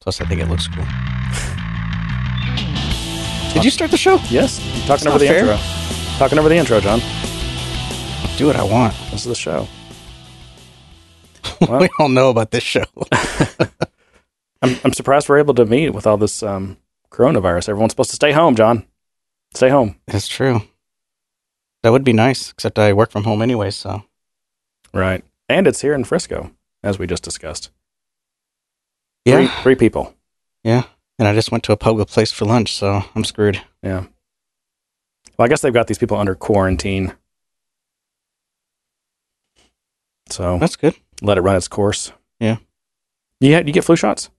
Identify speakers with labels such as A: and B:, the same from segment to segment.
A: Plus, I think it looks cool. Did you start the show?
B: Yes, I'm talking
A: That's
B: over the
A: fair.
B: intro. Talking over the intro, John.
A: Do what I want.
B: This is the show.
A: we all know about this show.
B: I'm, I'm surprised we're able to meet with all this um, coronavirus. Everyone's supposed to stay home, John. Stay home.
A: That's true. That would be nice, except I work from home anyway, so.
B: Right. And it's here in Frisco, as we just discussed.
A: Yeah.
B: Three, three people.
A: Yeah. And I just went to a public place for lunch, so I'm screwed.
B: Yeah. Well, I guess they've got these people under quarantine. So
A: That's good.
B: let it run its course.
A: Yeah.
B: You, had, you get flu shots?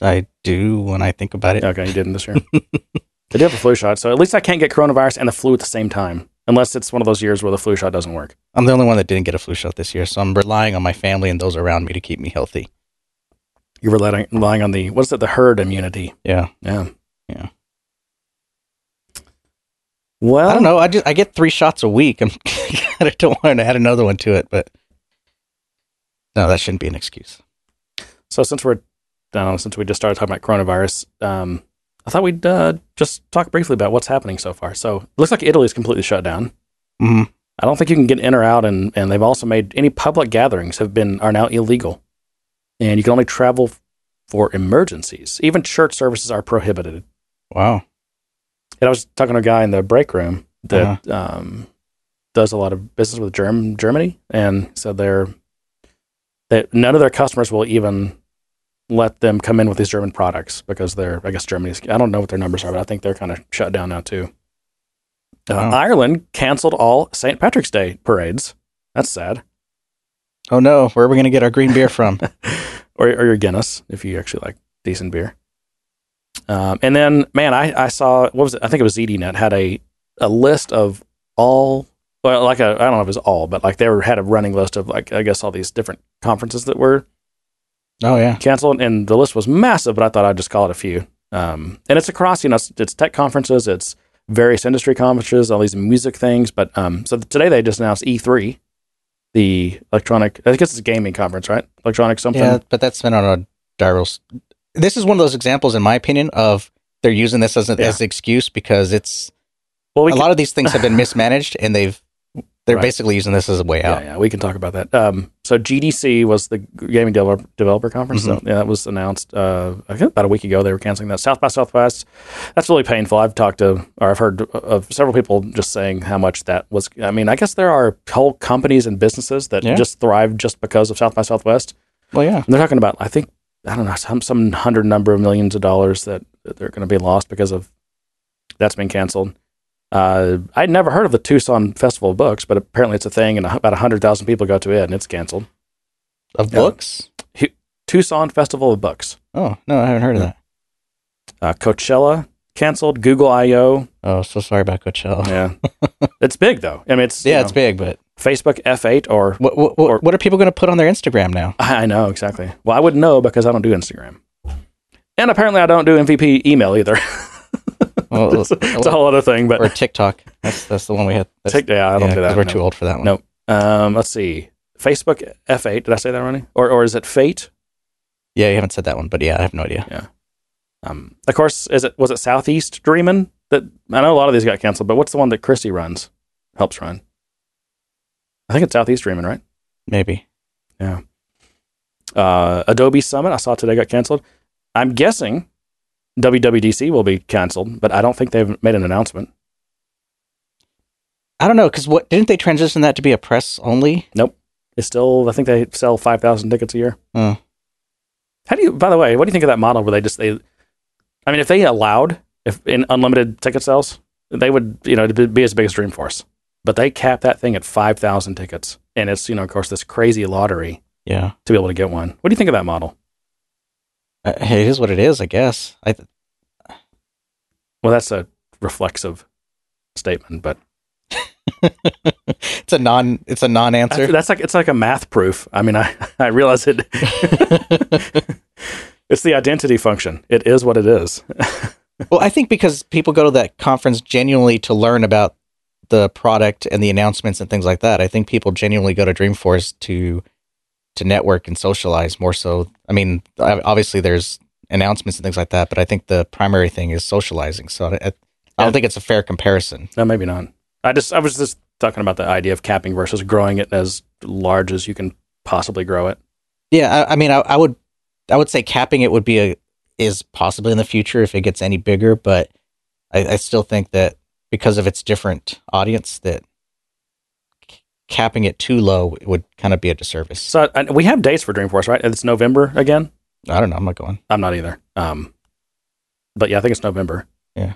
A: I do when I think about it.
B: Okay, you didn't this year. I do have a flu shot, so at least I can't get coronavirus and the flu at the same time, unless it's one of those years where the flu shot doesn't work.
A: I'm the only one that didn't get a flu shot this year, so I'm relying on my family and those around me to keep me healthy.
B: You're relying, relying on the what's it, the herd immunity.
A: Yeah.
B: Yeah.
A: Yeah.
B: Well,
A: I don't know. I just I get three shots a week. I'm I don't want to add another one to it, but no, that shouldn't be an excuse.
B: So since we're uh, since we just started talking about coronavirus, um, I thought we'd uh, just talk briefly about what's happening so far. So it looks like Italy's completely shut down.
A: hmm
B: I don't think you can get in or out, and, and they've also made any public gatherings have been are now illegal, and you can only travel for emergencies. Even church services are prohibited.
A: Wow.
B: And I was talking to a guy in the break room that um, does a lot of business with Germ- Germany, and so they're that none of their customers will even let them come in with these German products because they're I guess Germany's I don't know what their numbers are, but I think they're kind of shut down now too. Uh,
A: Wow.
B: Ireland canceled all St. Patrick's Day parades. That's sad.
A: Oh no, where are we going to get our green beer from?
B: or, or your Guinness if you actually like decent beer. Um, and then, man, I, I saw what was it? I think it was ZDNet had a a list of all well, like a I don't know if it was all, but like they were had a running list of like I guess all these different conferences that were
A: oh yeah.
B: canceled, and the list was massive. But I thought I'd just call it a few. Um, and it's across, you know, it's, it's tech conferences, it's various industry conferences, all these music things. But um, so today they just announced E3, the electronic. I guess it's a gaming conference, right? Electronic something.
A: Yeah, but that's been on a gyro. This is one of those examples, in my opinion, of they're using this as an
B: Yeah.
A: as an excuse because it's
B: Well, we
A: a
B: can-
A: lot of these things have been mismanaged, and they've they're
B: Right.
A: basically using this as a way out.
B: Yeah, yeah, we can talk about that. Um, so GDC was the gaming developer, developer conference. So, yeah, that was announced. Uh, about a week ago they were canceling that. South by Southwest. That's really painful. I've talked to, or I've heard of several people just saying how much that was. I mean, I guess there are whole companies and businesses that
A: Yeah.
B: just thrive just because of South by Southwest.
A: Well, yeah.
B: And they're talking about, I think, I don't know, some some hundred number of millions of dollars that, that they're going to be lost because of that's been canceled. Uh, I'd never heard of the Tucson Festival of Books, but apparently it's a thing, and about hundred thousand people go to it, and it's canceled.
A: Of
B: Yeah.
A: books.
B: Tucson Festival of Books,
A: Oh no, I haven't heard of that.
B: uh, Coachella canceled, Google I/O.
A: Oh, so sorry about Coachella.
B: Yeah, it's big though. I mean, it's you
A: Yeah,
B: know,
A: it's big, but
B: Facebook F8 or
A: what what, what,
B: Or-
A: what are people going to put on their Instagram now?
B: I know exactly. Well, I wouldn't know because I don't do Instagram, and apparently I don't do MVP email either.
A: Well,
B: it's, a, it's a whole other thing, but
A: or TikTok. That's that's the one we had. That's,
B: Tik- yeah, I don't
A: yeah,
B: do that.
A: We're
B: no.
A: too old for that one.
B: Nope. Um, let's see. Facebook F8. Did I say that already? Or or is it Fate?
A: Yeah, you haven't said that one, but yeah, I have no idea.
B: Um, of course, is it was it Southeast Dreamin' that I know a lot of these got canceled, but what's the one that Christy runs, helps run? I think it's Southeast Dreamin', right?
A: Maybe. Yeah.
B: Uh, Adobe Summit I saw today got canceled. I'm guessing WWDC will be canceled, but I don't think they've made an announcement.
A: I don't know because what didn't they transition that to be a press only?
B: Nope, it's still I think they sell five thousand tickets a year.
A: Oh.
B: How do you? By the way, what do you think of that model where they just they? I mean, if they allowed if in unlimited ticket sales, they would you know it'd be as big as Dreamforce, but they cap that thing at five thousand tickets, and it's you know of course this crazy lottery
A: Yeah,
B: to be able to get one. What do you think of that model?
A: Uh, it is what it is, I guess. I th-
B: Well, that's a reflexive statement, but
A: it's a non it's a non answer.
B: that's like it's like a math proof. I mean, I I realize it. it's the identity function. It is what it is.
A: well, I think because people go to that conference genuinely to learn about the product and the announcements and things like that. I think people genuinely go to Dreamforce to to network and socialize more so. I mean, obviously there's announcements and things like that. But I think the primary thing is socializing. So I, I
B: Yeah.
A: don't think it's a fair comparison.
B: No, maybe not. I just I was just talking about the idea of capping versus growing it as large as you can possibly grow it.
A: Yeah, I, I mean, I, I would, I would say capping it would be a is possibly in the future if it gets any bigger, but I, I still think that because of its different audience, that capping it too low would kind of be a disservice.
B: So I, we have dates for Dreamforce, right? It's November again.
A: I don't know. I'm not going.
B: I'm not either. Um, but yeah, I think it's November.
A: Yeah.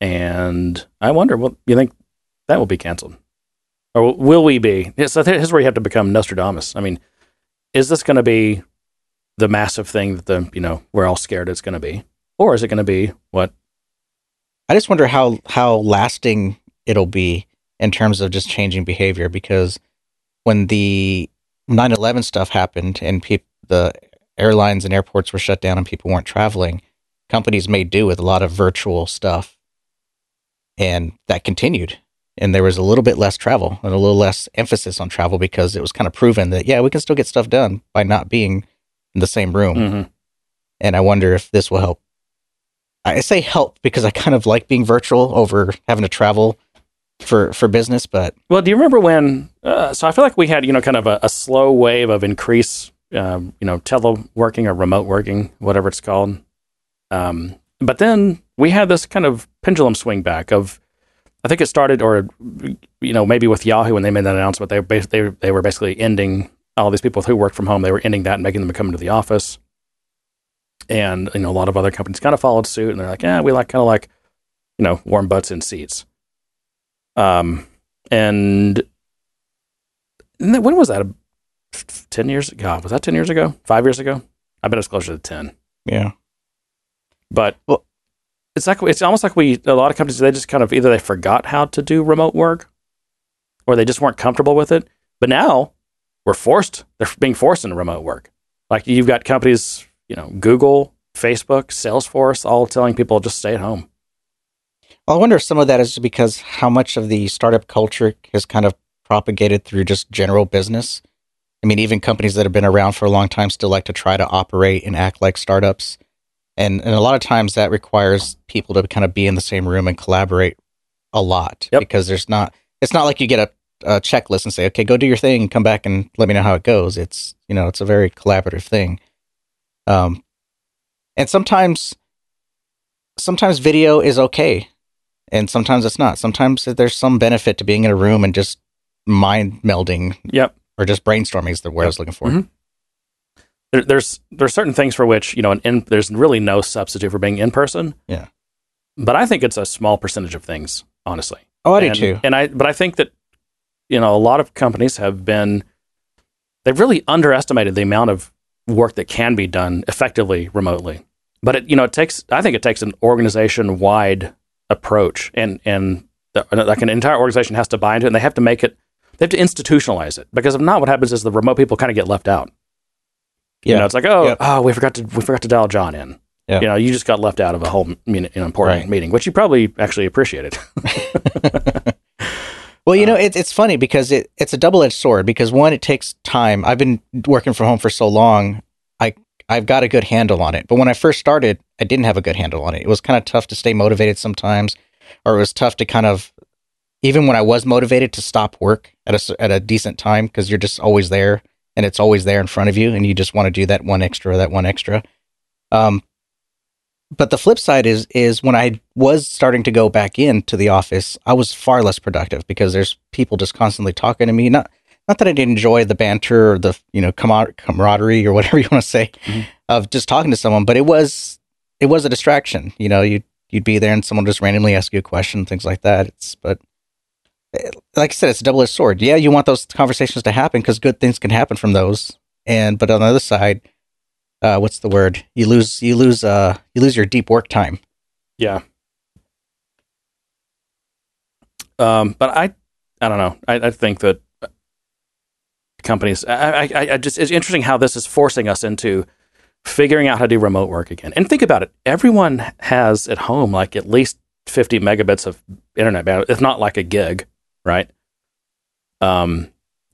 B: And I wonder, what you think that will be canceled, or will we be? So here's where you have to become Nostradamus. I mean, is this going to be the massive thing that the you know we're all scared it's going to be, or is it going to be what?
A: I just wonder how how lasting it'll be in terms of just changing behavior because when the 9/11 stuff happened and peop- the airlines and airports were shut down and people weren't traveling, companies made do with a lot of virtual stuff, and that continued. And there was a little bit less travel and a little less emphasis on travel because it was kind of proven that yeah we can still get stuff done by not being in the same room.
B: Mhm.
A: And I wonder if this will help. I say help because I kind of like being virtual over having to travel for for business, but
B: Well, do you remember when? Uh, so I feel like we had you know kind of a, a slow wave of increase, um, you know, teleworking or remote working, whatever it's called. Um, but then we had this kind of pendulum swing back of, I think it started, or you know, maybe with Yahoo when they made that announcement, they bas- they they were basically ending all these people who worked from home. They were ending that and making them come into the office. And you know, a lot of other companies kind of followed suit, and they're like, yeah, we like kind of like, you know, warm butts in seats. Um, and when was that? Ten years ago? Was that ten years ago? Five years ago? I bet it's closer to ten.
A: yeah.
B: But
A: Well-
B: it's like it's almost like we a lot of companies they just kind of either they forgot how to do remote work, or they just weren't comfortable with it. But now we're forced; they're being forced into remote work. Like you've got companies, you know, Google, Facebook, Salesforce, all telling people just stay at home.
A: Well, I wonder if some of that is because how much of the startup culture has kind of propagated through just general business. I mean, even companies that have been around for a long time still like to try to operate and act like startups. And, and a lot of times that requires people to kind of be in the same room and collaborate a lot
B: Yep.
A: because there's not, it's not like you get a, a checklist and say, okay, go do your thing come back and let me know how it goes. It's, you know, it's a very collaborative thing. Um, and sometimes, sometimes video is okay and sometimes it's not. Sometimes there's some benefit to being in a room and just mind melding
B: Yep.
A: Or just brainstorming is the word I was looking for.
B: Mhm. There, there's there's certain things for which you know an in, there's really no substitute for being in person.
A: Yeah.
B: But I think it's a small percentage of things, honestly.
A: Oh, I do
B: and,
A: too.
B: And I, but I think that you know a lot of companies have been they've really underestimated the amount of work that can be done effectively remotely. But it, you know, it takes I think it takes an organization wide approach, and and the, like an entire organization has to buy into it, and they have to make it they have to institutionalize it because if not, what happens is the remote people kind of get left out. You
A: Yeah.
B: know, it's like, oh,
A: Yep.
B: oh, ah, we forgot to we forgot to dial John in.
A: Yeah.
B: You know, you just got left out of a whole you know, important
A: Right.
B: meeting, which you probably actually appreciated.
A: Well, you know, uh. it's it's funny because it, it's a double edged sword because one, it takes time. I've been working from home for so long, I I've got a good handle on it. But when I first started, I didn't have a good handle on it. It was kind of tough to stay motivated sometimes, or it was tough to kind of even when I was motivated to stop work at a at a decent time because you're just always there and it's always there in front of you, and you just want to do that one extra, that one extra. Um, but the flip side is is when I was starting to go back into the office, I was far less productive because there's people just constantly talking to me. Not not that I didn't enjoy the banter or the you know camar- camaraderie or whatever you want to say
B: Mhm.
A: of just talking to someone, but it was it was a distraction. You know, you you'd be there and someone just randomly ask you a question, things like that. It's but like I said, it's a double edged sword. Yeah, you want those conversations to happen because good things can happen from those. And but on the other side, uh, what's the word? You lose you lose uh you lose your deep work time.
B: Yeah. Um, but I, I don't know. I, I think that companies, I, I, I just, it's interesting how this is forcing us into figuring out how to do remote work again. And think about it. Everyone has at home like at least 50 megabits of internet bandwidth, if not like a gig, right? Um,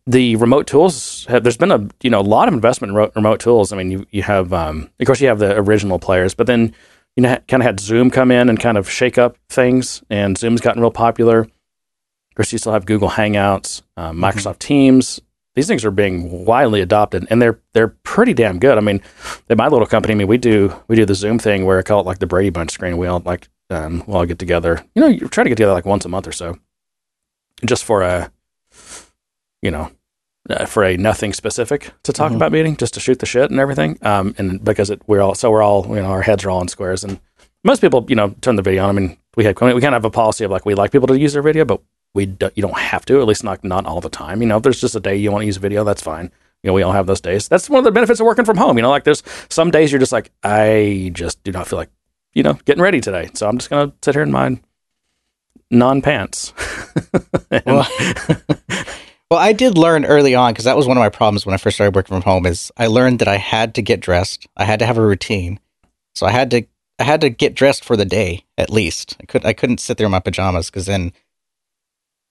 B: the remote tools have, there's been a you know a lot of investment in ro- remote tools. I mean, you you have um, of course you have the original players, but then you know kind of had Zoom come in and kind of shake up things, and Zoom's gotten real popular. Of course, you still have Google Hangouts, uh, Microsoft Teams. These things are being widely adopted, and they're they're pretty damn good. I mean, at my little company, I mean, we do we do the Zoom thing where I call it like the Brady Bunch screen. We all like um, we'll all get together. You know, you try to get together like once a month or so, just for a you know, uh, for a nothing specific to talk
A: Mhm.
B: about meeting, just to shoot the shit and everything. Um, and because it, we're all so we're all you know our heads are all in squares, and most people you know turn the video on. I mean, we have we kind of have a policy of like we like people to use their video, but we do, you don't have to. At least not not all the time. You know, if there's just a day you want to use video, that's fine. You know, we all have those days. That's one of the benefits of working from home. You know, like there's some days you're just like, I just do not feel like, you know, getting ready today. So I'm just gonna sit here in my non pants.
A: Well, well, I did learn early on because that was one of my problems when I first started working from home. Is I learned that I had to get dressed. I had to have a routine, so I had to I had to get dressed for the day at least. I could I couldn't sit there in my pajamas because then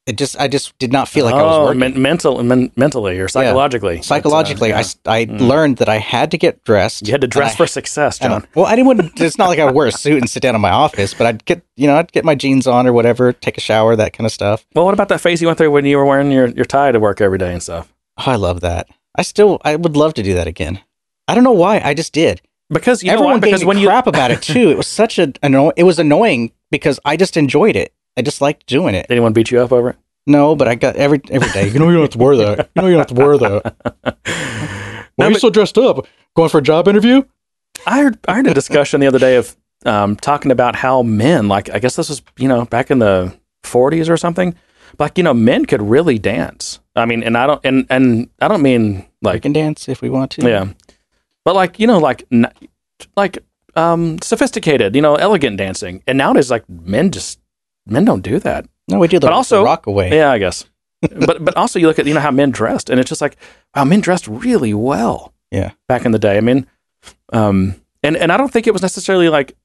A: it just I just did not feel like I was
B: Oh,
A: working.
B: men- mental, men- mentally or psychologically.
A: Psychologically,
B: But, uh,
A: I
B: yeah.
A: I I,
B: Mm.
A: learned that I had to get dressed.
B: you had to dress
A: and I-
B: for success, John.
A: don't- well, I didn't want to. It's not like I would wear a suit and sit down in my office, but I'd get you know I'd get my jeans on or whatever, take a shower, that kind of stuff.
B: Well, what about that phase you went through when you were wearing your, your tie to work every day and stuff?
A: Oh, I love that. I still I would love to do that again. I don't know why. I just did.
B: Because you
A: Everyone
B: know
A: gave
B: Because
A: me
B: when you
A: crap about it too. It was such a anno- it was annoying because I just enjoyed it. I just liked doing it.
B: Did anyone beat you up over it?
A: No, but I got every every day. You know you don't have to wear that. You know you don't have to wear that. Why are you
B: but-
A: so dressed up? Going for a job interview?
B: I heard I heard a discussion the other day of um, talking about how men, like I guess this was you know back in the 40s or something, like you know men could really dance. I mean, and I don't and and I don't mean like We
A: can dance if we want to.
B: yeah, but like you know like like um sophisticated, you know, elegant dancing. And nowadays, like men just men don't do that.
A: No, we do
B: But also-
A: rock away.
B: Yeah, I guess. but but also you look at you know how men dressed, and it's just like wow, men dressed really well.
A: Yeah.
B: Back in the day, I mean, um, and and I don't think it was necessarily like.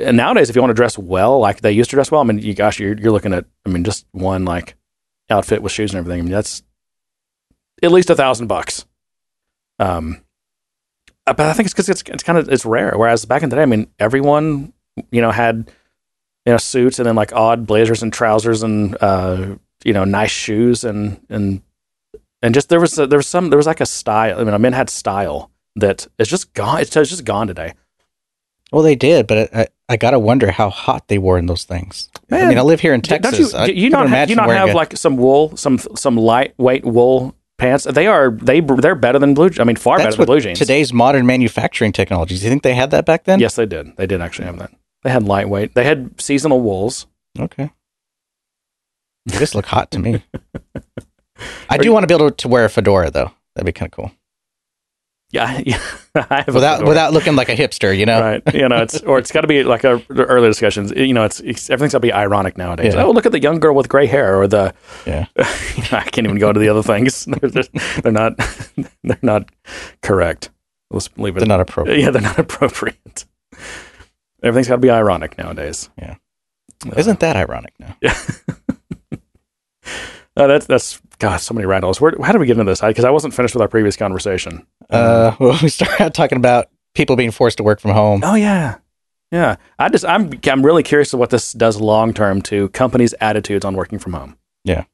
B: And nowadays, if you want to dress well, like they used to dress well, I mean, you gosh, you're you're looking at, I mean, just one like outfit with shoes and everything. I mean, that's at least a thousand bucks. Um, uh, but I think it's because it's it's kind of it's rare. Whereas back in the day, I mean, everyone you know had you know suits and then like odd blazers and trousers and uh, you know nice shoes and and and just there was a, there was some there was like a style. I mean, men had style that is just gone. It's just gone today.
A: Well, they did, but I, I, I gotta wonder how hot they were in those things. I mean, I live here in Texas. Don't
B: you you
A: couldn't
B: have, you not have
A: a-
B: like some wool some some lightweight wool pants? They are they they're better than blue. I mean, far better than blue jeans.
A: today's modern manufacturing technologies. Do you think they had that back then?
B: Yes, they did. They did actually have that. They had lightweight. They had seasonal wools.
A: Okay. They just look hot to me. I do
B: you-
A: want to be able to wear a fedora though. That'd be kind of cool.
B: Yeah, yeah.
A: Without without looking like a hipster, you know.
B: right. You know, it's or it's got to be like our earlier discussions. You know, it's, it's everything's got to be ironic nowadays.
A: Yeah.
B: Oh, look at the young girl with gray hair, or the
A: Yeah.
B: I can't even go into the other things. They're, just- they're not they're not correct. Let's leave it.
A: They're not appropriate.
B: Yeah, they're not appropriate. Everything's got to be ironic nowadays.
A: Yeah.
B: Uh,
A: Isn't that ironic now?
B: uh, that's that's God, so many rattles. Where how did we get into this? Because I wasn't finished with our previous conversation.
A: Uh, well, we started talking about people being forced to work from home.
B: Oh yeah, yeah. I just I'm I'm really curious of what this does long term to companies' attitudes on working from home.
A: Yeah.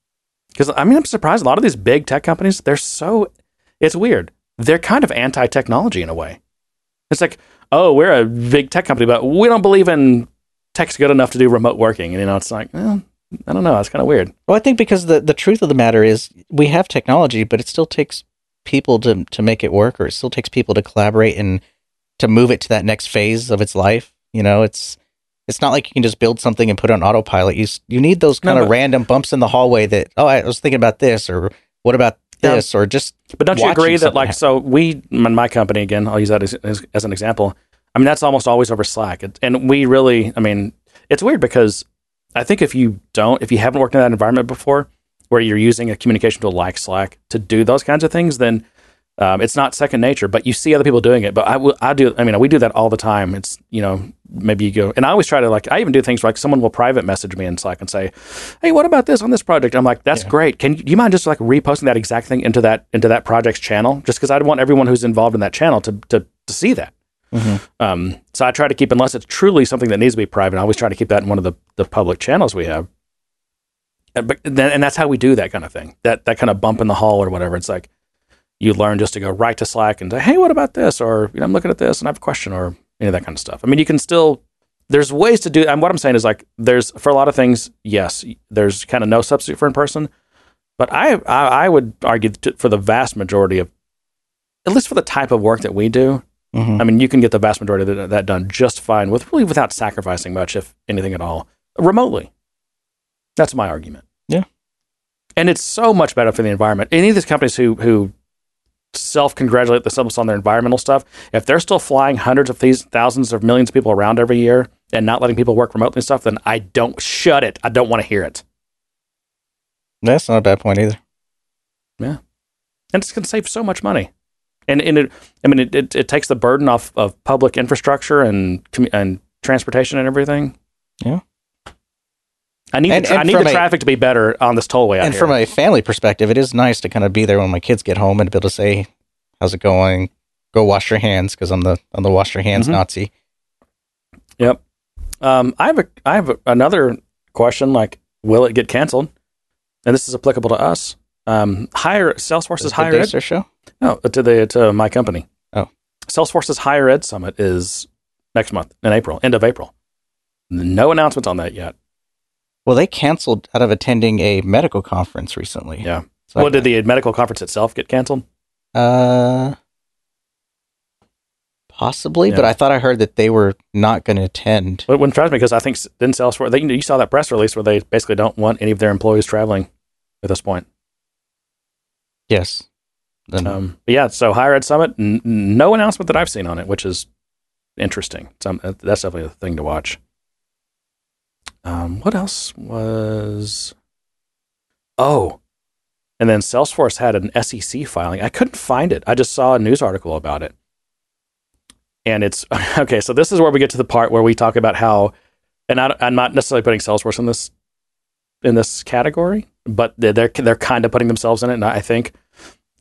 B: Because I mean, I'm surprised a lot of these big tech companies they're so it's weird. They're kind of anti technology in a way. It's like, oh, we're a big tech company, but we don't believe in tech's good enough to do remote working. And you know, it's like, well, I don't know. It's kind of weird.
A: Well, I think because the, the truth of the matter is we have technology, but it still takes people to to make it work, or it still takes people to collaborate and to move it to that next phase of its life. You know, it's it's not like you can just build something and put it on autopilot. You you need those
B: No,
A: kind of
B: but-
A: random bumps in the hallway that oh I was thinking about this or what about
B: Yeah.
A: this or just
B: But don't you agree that like
A: happen.
B: so we in my company again? I'll use that as, as, as an example. I mean that's almost always over Slack, It- and we really. I mean it's weird because I think if you don't, if you haven't worked in that environment before, where you're using a communication tool like Slack to do those kinds of things, then um, it's not second nature. But you see other people doing it. But I will- I do. I mean we do that all the time. It's you know maybe you go, and I always try to like, I even do things like someone will private message me in Slack and say, "Hey, what about this on this project?" I'm like, "That's
A: Yeah.
B: great. Can you, you mind just like reposting that exact thing into that into that project's channel? Just because I want everyone who's involved in that channel to to to see that."
A: Mhm.
B: Um, so I try to keep, unless it's truly something that needs to be private, I always try to keep that in one of the, the public channels we have. And, but then, and that's how we do that kind of thing. That that kind of bump in the hall or whatever. It's like you learn just to go right to Slack and say, "Hey, what about this?" Or you know, I'm looking at this and I have a question, or any of that kind of stuff. I mean, you can still. There's ways to do. And what I'm saying is like, there's for a lot of things, yes, there's kind of no substitute for in person. But I I, I would argue for the vast majority of, at least for the type of work that we do,
A: Mhm.
B: I mean, you can get the vast majority of that- that done just fine with really without sacrificing much, if anything at all, remotely. That's my argument.
A: Yeah.
B: and it's so much better for the environment. Any of these companies who who self congratulate themselves on their environmental stuff, if they're still flying hundreds of these thousands of millions of people around every year and not letting people work remotely and stuff, then I don't shut it. I don't want to hear it.
A: That's not a bad point either. Yeah.
B: And it's going to save so much money. And, and it, I mean, it, it, it takes the burden off of public infrastructure and and transportation and everything.
A: Yeah.
B: I need
A: And-
B: the, tra- I need the
A: a-
B: traffic to be better on this tollway out
A: and
B: here.
A: from a family perspective, it is nice to kind of be there when my kids get home and be able to say, "How's it going? Go wash your hands," because I'm the I'm the wash your hands
B: Mhm.
A: Nazi.
B: yep. Um, I have a I have a, another question. Like, will it get canceled? And this is applicable to us. Um, higher Salesforce's higher ed,
A: show?
B: no to the to my company.
A: Oh.
B: Salesforce's higher ed summit is next month in April, end of April. No announcements on that yet.
A: Well, they canceled out of attending a medical conference recently.
B: Yeah.
A: So
B: well, did the medical conference itself get canceled?
A: Uh, possibly, but I thought I heard that they were not going to attend.
B: It wouldn't surprise me because I think then Salesforce. They, you saw that press release where they basically don't want any of their employees traveling at this point.
A: Yes. Then,
B: Um, yeah, so higher ed summit, n- no announcement that I've seen on it, which is interesting. Uh, that's definitely a thing to watch. Um, what else was? Oh, and then Salesforce had an SEC filing. I couldn't find it. I just saw a news article about it. And it's okay. So this is where we get to the part where we talk about how, and I, I'm not necessarily putting Salesforce in this in this category, but they're they're, they're kind of putting themselves in it. And I think,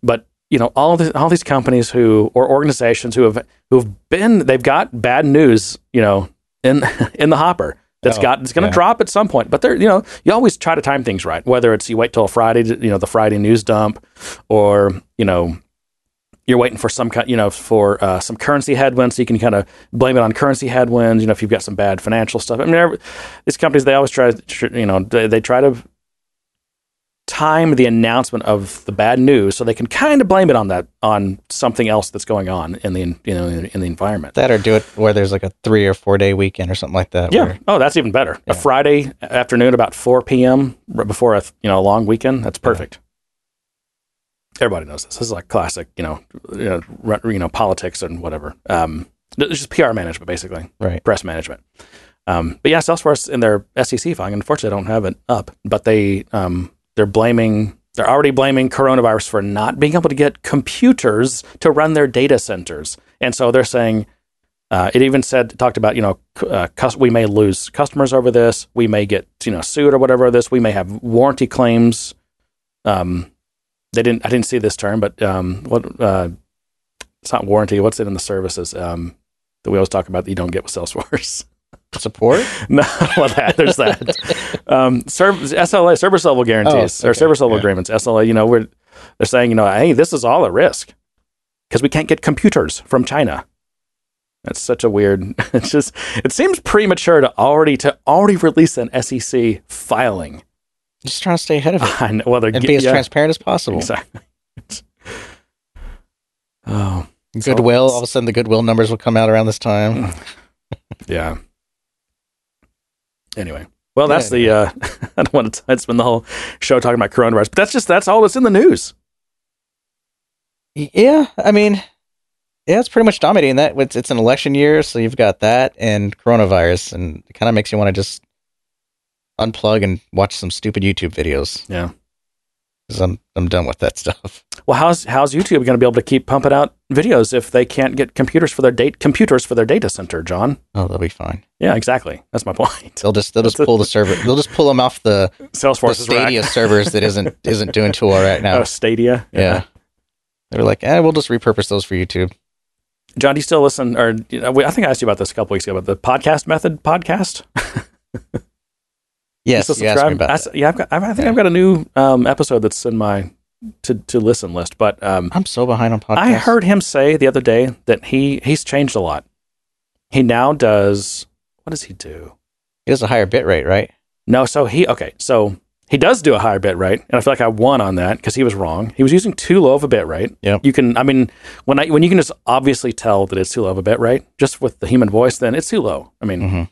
B: but you know, all the, all these companies who or organizations who have who have been they've got bad news, you know, in in the hopper. That's
A: Oh,
B: got it's going to
A: yeah.
B: drop at some point, but they're you know you always try to time things right. Whether it's you wait till Friday, to, you know, the Friday news dump, or you know you're waiting for some kind, you know, for uh, some currency headwinds, so you can kind of blame it on currency headwinds. You know, if you've got some bad financial stuff. I mean, every, these companies they always try, to, you know, they, they try to time the announcement of the bad news so they can kind of blame it on that on something else that's going on in the you know in, in the environment.
A: that or do it where there's like a three or four day weekend or something like that.
B: Yeah.
A: where-
B: Oh, that's even better.
A: Yeah.
B: A Friday afternoon about 4 p.m. right before a you know a long weekend. That's perfect. Everybody knows this. This is like classic, you know, you know, you know, politics and whatever. Um, it's just PR management, basically,
A: right.
B: press management. Um, but yeah, Salesforce in their SEC filing, unfortunately, I don't have it up, but they um, they're blaming. They're already blaming coronavirus for not being able to get computers to run their data centers, and so they're saying uh, it even said talked about you know uh, cus- we may lose customers over this. We may get you know sued or whatever. This we may have warranty claims. Um, they didn't. I didn't see this term, but um, what? Uh, it's not warranty. What's it in the services um, that we always talk about that you don't get with Salesforce?
A: Support?
B: no, well, that there's that. Um, serv- SLA service level guarantees
A: Oh,
B: or service level
A: yeah.
B: agreements. SLA. You know, we're they're saying you know, hey, this is all at risk because we can't get computers from China. That's such a weird. It's just. It seems premature to already to already release an SEC filing.
A: Just trying to stay ahead of it
B: I know, well, they're
A: and be as
B: yeah,
A: transparent as possible.
B: Exactly. oh,
A: Goodwill, all of a sudden the Goodwill numbers will come out around this time.
B: yeah. Anyway, well,
A: Yeah,
B: that's the. Uh, I don't want to spend the whole show talking about coronavirus, but that's just that's all that's in the news.
A: Yeah, I mean, yeah, it's pretty much dominating that. It's, it's an election year, so you've got that and coronavirus, and it kind of makes you want to just unplug and watch some stupid YouTube videos.
B: Yeah.
A: because I'm I'm done with that stuff.
B: Well, how's how's YouTube going to be able to keep pumping out videos if they can't get computers for their date computers for their data center, John?
A: Oh, they'll be fine.
B: Yeah, exactly. That's my point.
A: They'll just they'll just pull the server. They'll just pull them off the, the
B: Salesforce
A: Stadia servers that isn't isn't doing too well right now.
B: Oh, Stadia.
A: yeah. They're like, eh, we'll just repurpose those for YouTube.
B: John, do you still listen? Or you know, I think I asked you about this a couple weeks ago about the podcast method podcast.
A: Yes,
B: You still
A: you asked me
B: subscribe? I, yeah, I've got, I think I've got a new um, episode that's in my to to listen list. But um,
A: I'm so behind on podcasts.
B: I heard him say the other day that he he's changed a lot. He now does what does he do?
A: he does a higher bit rate, right?
B: No, so he okay, so he does do a higher bit rate, and I feel like I won on that because he was wrong. He was using too low of a bit rate.
A: Yep.
B: You can, I mean, when I when you can just obviously tell that it's too low of a bit rate just with the human voice, then it's too low. I mean,
A: Mhm.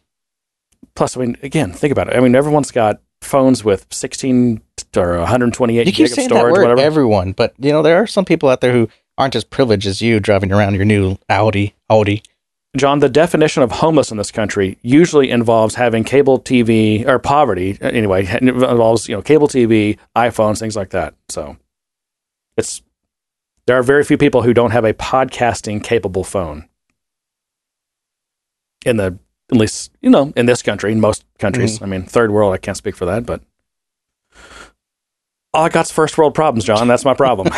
B: Plus, I mean, again, think about it. I mean, everyone's got phones with 16 or 128
A: You
B: gig
A: keep
B: of
A: saying that
B: storage,
A: word,
B: whatever.
A: everyone, but you know there are some people out there who aren't as privileged as you driving around your new Audi. Audi.
B: John, the definition of homeless in this country usually involves having cable TV or poverty. Anyway, involves you know cable TV, iPhones, things like that. So it's there are very few people who don't have a podcasting capable phone. In the at least you know in this country, in most countries. I mean, third world, I can't speak for that, but all I got's first world problems, John. That's my problem.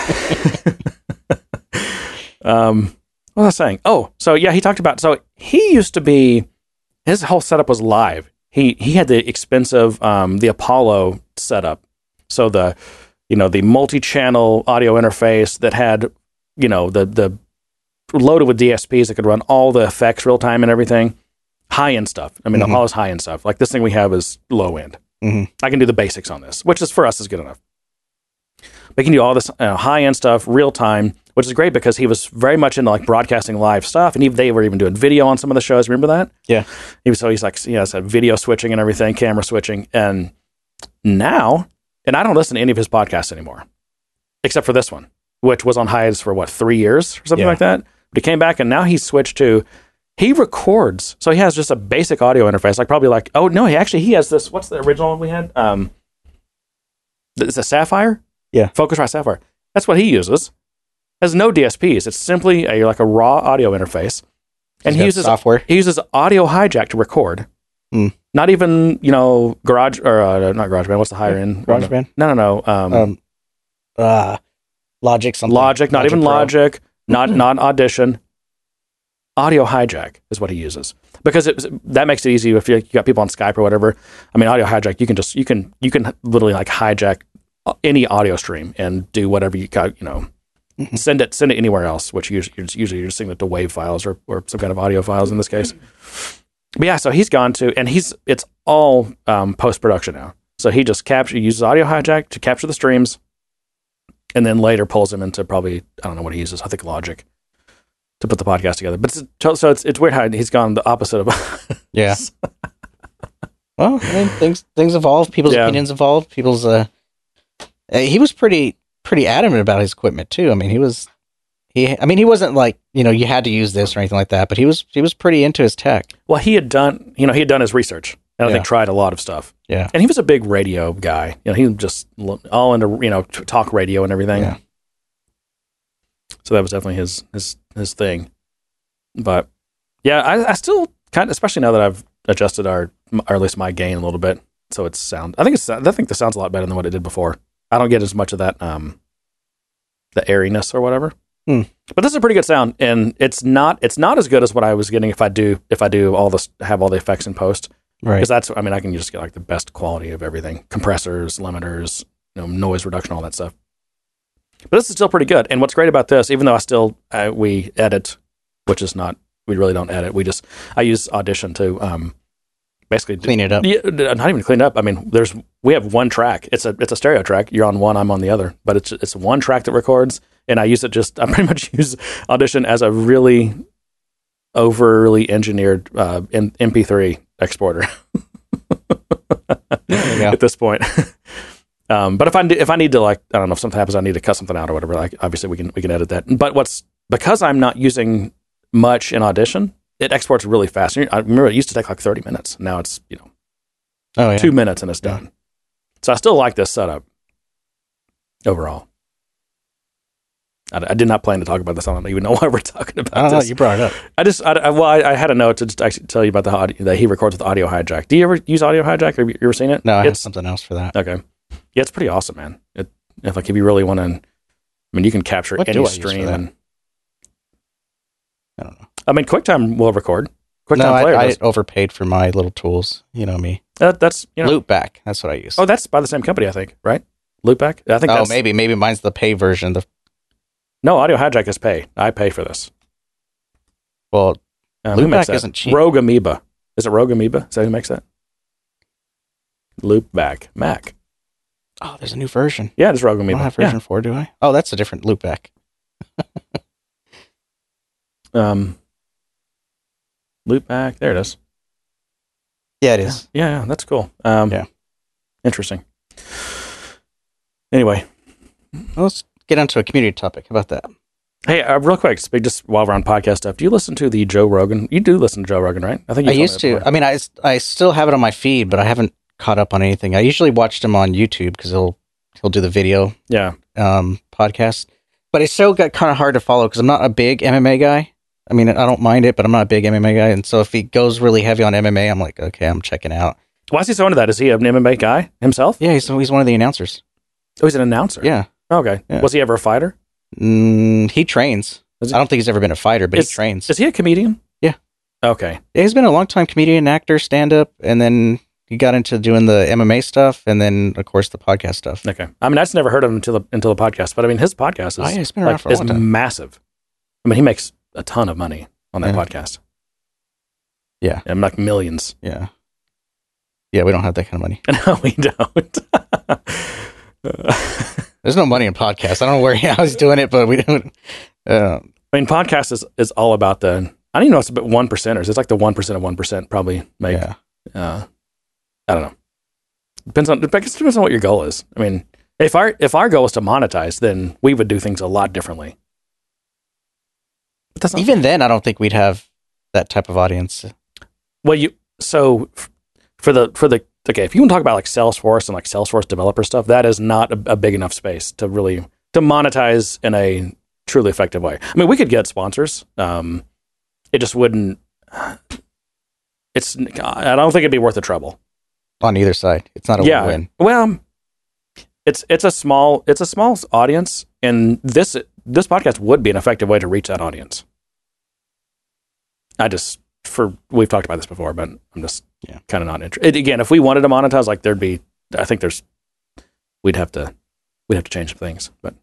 B: um, what was I saying? Oh, so yeah, he talked about. So he used to be. His whole setup was live. He he had the expensive um, the Apollo setup. So the you know the multi-channel audio interface that had you know the the loaded with DSPs that could run all the effects real time and everything. High end stuff. I mean,
A: Mhm.
B: Apollo's high end stuff. Like this thing we have is low end.
A: Mhm.
B: I can do the basics on this, which is for us is good enough. But you can do all this uh, high end stuff, real time, which is great because he was very much into like broadcasting live stuff, and he, they were even doing video on some of the shows. Remember that?
A: Yeah.
B: He was so he's like you know, said video switching and everything, camera switching, and now, and I don't listen to any of his podcasts anymore, except for this one, which was on hiatus for what three years or something
A: Yeah.
B: like that. But he came back, and now he's switched to he records. So he has just a basic audio interface, like probably like oh no, he actually he has this. What's the original one we had? Um, it's a Saffire.
A: Yeah.
B: Focusrite Saffire. That's what he uses. Has no DSPs. It's simply a like a raw audio interface, and
A: He's
B: he uses
A: software.
B: he uses audio hijack to record.
A: Hmm.
B: Not even you know garage or uh, not GarageBand. What's the higher end?
A: GarageBand?
B: No, no, no. Um,
A: Um, uh, Logic something.
B: Logic, not even
A: Pro.
B: Logic, not not Audition. Audio hijack is what he uses because it that makes it easy if you, you got people on Skype or whatever. I mean, audio hijack you can just you can you can literally like hijack any audio stream and do whatever you got. You know,
A: Mhm.
B: send it send it anywhere else, which usually you're just, usually you're just sending it to WAV files or or some kind of audio files in this case. But yeah, so he's gone to and he's it's all um, post production now. So he just capture uses audio hijack to capture the streams, and then later pulls them into probably I don't know what he uses. I think Logic to put the podcast together. But it's, so it's it's weird how he's gone the opposite of
A: Yeah. well, I mean, things things evolve. People's
B: Yeah.
A: opinions evolve. People's. Uh, uh, he was pretty pretty adamant about his equipment too. I mean, he was. He, I mean, he wasn't like you know you had to use this or anything like that, but he was he was pretty into his tech.
B: well he had done you know he had done his research and I
A: Yeah.
B: think tried a lot of stuff.
A: Yeah.
B: and he was a big radio guy. You know, he was just all into you know talk radio and everything.
A: Yeah.
B: So that was definitely his his his thing. But yeah, I, I still kind of, especially now that I've adjusted our or at least my gain a little bit, so it's sound. I think it's I think the sound's a lot better than what it did before. I don't get as much of that um the airiness or whatever.
A: Hmm.
B: But this is a pretty good sound, and it's not it's not as good as what I was getting if I do if I do all this have all the effects in post
A: Right.
B: because that's I mean I can just get like the best quality of everything compressors limiters you know noise reduction all that stuff but this is still pretty good and what's great about this even though I still uh, we edit which is not we really don't edit we just I use audition to um basically
A: Clean it up.
B: yeah, not even clean it up I mean there's we have one track it's a it's a stereo track you're on one I'm on the other but it's it's one track that records and I use it just I pretty much use audition as a really overly engineered uh, M- MP3 exporter
A: There you go.
B: at this point. um, but if I if I need to like I don't know if something happens I need to cut something out or whatever like obviously we can we can edit that. But what's because I'm not using much in Audition, it exports really fast. I remember it used to take like 30 minutes. Now it's you know
A: Oh yeah.
B: two minutes and it's
A: Yeah.
B: done. So I still like this setup. overall. I, I did not plan to talk about this. I don't even know why we're talking about
A: I don't know. You brought it up.
B: I just, I, I- well, I, I had a note to just actually tell you about the audio, that he records with Audio Hijack. Do you ever use Audio Hijack? Have you ever seen it?
A: No, I have
B: it's
A: something else for that.
B: okay. Yeah, it's pretty awesome, man. It, if like if you really want to, I mean, you can capture
A: What
B: any
A: do I use for
B: stream, and
A: I don't know.
B: I mean, QuickTime will record. QuickTime
A: no,
B: Player.
A: I, I overpaid for my little tools. You know me.
B: That, that's you know.
A: Loopback. That's what I use.
B: Oh, that's by the same company, I think, right? Loopback. I think.
A: oh, maybe maybe mine's the pay version. The
B: No, Audio Hijack is pay. I pay for this.
A: well,
B: Um,
A: Loopback
B: that?
A: isn't cheap.
B: Rogue Amoeba. Is it Rogue Amoeba? Is that who makes that? Loopback Mac.
A: Oh, there's a new version.
B: Yeah, it's Rogue
A: I
B: Amoeba.
A: don't have
B: Yeah.
A: version four, do I? Oh, that's a different loopback.
B: Um, Loopback. There it is.
A: Yeah, it is.
B: Yeah, yeah, that's cool. Um,
A: Yeah.
B: Interesting. Anyway,
A: Well, let's get onto a community topic. How about that?
B: hey, uh, real quick, just while we're on podcast stuff. Do you listen to the Joe Rogan? You do listen to Joe Rogan, right? I think
A: I used to. I mean, I, I still have it on my feed, but I haven't caught up on anything. I usually watched him on YouTube because he'll he'll do the video
B: Yeah,
A: um, podcast. But it's still got kind of hard to follow because I'm not a big MMA guy. I mean, I don't mind it, but I'm not a big MMA guy. And so if he goes really heavy on MMA, I'm like, okay, I'm checking out.
B: why is he so into that? Is he an MMA guy himself?
A: Yeah, he's he's one of the announcers.
B: Oh, he's an announcer.
A: Yeah,
B: Okay.
A: Yeah.
B: Was he ever a fighter?
A: mm, he trains.
B: He-
A: I don't think he's ever been a fighter, but
B: Is-
A: he trains.
B: Is he a comedian?
A: Yeah.
B: Okay.
A: Yeah, he's been a long time comedian, actor, stand up, and then he got into doing the MMA stuff, and then of course the podcast stuff.
B: Okay. I mean, I just never heard of him until the, until the podcast, but I mean, his podcast is,
A: Oh, yeah, been around
B: like,
A: for a
B: is
A: time.
B: massive. I mean, he makes a ton of money on that
A: Yeah.
B: podcast.
A: Yeah.
B: And like millions.
A: Yeah, yeah, we don't have that kind of money.
B: No, we don't.
A: There's no money in podcasts. I don't know where how he's doing it, but we don't. Uh,
B: I mean, podcast is, is all about the, I don't even know it's about one percenters. It's like the 1% of 1% probably make,
A: yeah,
B: uh, I don't know. Depends on, I guess it depends on what your goal is. I mean, if our, if our goal is to monetize, then we would do things a lot differently. But that's
A: even then, I don't think we'd have that type of audience.
B: Well, you so for the for the okay, if you want to talk about like Salesforce and like Salesforce developer stuff, that is not a, a big enough space to really to monetize in a truly effective way. I mean, we could get sponsors. Um, it just wouldn't. It's. I don't think it'd be worth the trouble.
A: On either side. It's not a
B: yeah.
A: win.
B: Well, it's it's a small it's a small audience, and this this podcast would be an effective way to reach that audience. I just for we've talked about this before, but I'm just
A: Yeah.
B: kind of not interested. Again, if we wanted to monetize, like there'd be, I think there's, we'd have to, we'd have to change some things. But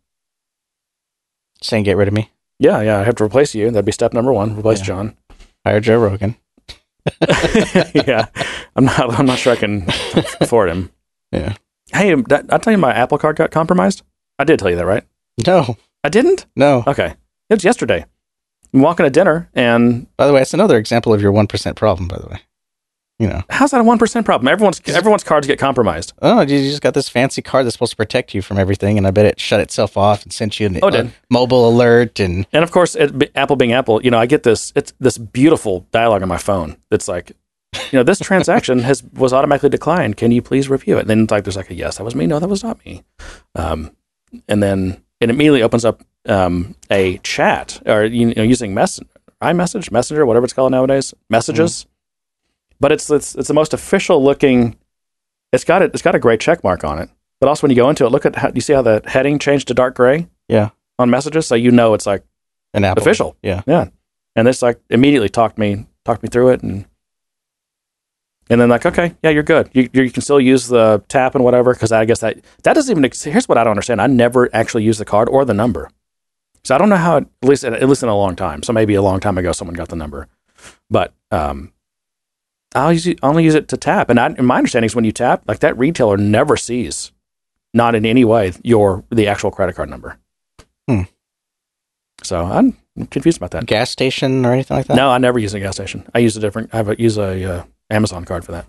A: Saying get rid of me.
B: yeah, yeah, I have to replace you. That'd be step number one. Replace
A: Yeah.
B: John.
A: Hire Joe Rogan.
B: yeah, I'm not. I'm not sure I can afford him.
A: Yeah.
B: Hey, um, did I tell you my Apple Card got compromised? I did tell you that, right?
A: No,
B: I didn't.
A: no.
B: Okay, it was yesterday. I'm walking to dinner, and
A: By the way, it's another example of your one percent problem. By the way, you know,
B: how's that a one percent problem? Everyone's everyone's cards get compromised.
A: oh, you just got this fancy card that's supposed to protect you from everything, and I bet it shut itself off and sent you an
B: Oh, did.
A: a mobile alert and
B: And of course, it, Apple being Apple, you know, I get this it's this beautiful dialogue on my phone. That's like, you know, this transaction has was automatically declined. Can you please review it? And then like there's like a yes, that was me. No, that was not me. Um, and then it immediately opens up um, a chat or you know using mess iMessage, Messenger, whatever it's called nowadays, messages. But it's, it's it's the most official looking. It's got it. It's got a gray check mark on it. But also when you go into it, look at how you see how the heading changed to dark gray
A: yeah,
B: on messages, so you know it's like
A: an Apple
B: official.
A: Yeah.
B: yeah. And this like immediately talked me talked me through it, and and then like okay, yeah, you're good. You you can still use the tap and whatever because I guess that that doesn't even. Here's what I don't understand. I never actually use the card or the number, so I don't know how. It, at least at least in a long time. So maybe a long time ago, someone got the number, but um. I'll use it, only use it to tap, and I, and my understanding is when you tap, like that retailer never sees, not in any way, your the actual credit card number.
A: Hmm.
B: So I'm confused about that.
A: gas station or anything like that.
B: No, I never use a gas station. I use a different. I have a, use a uh, Amazon card for that.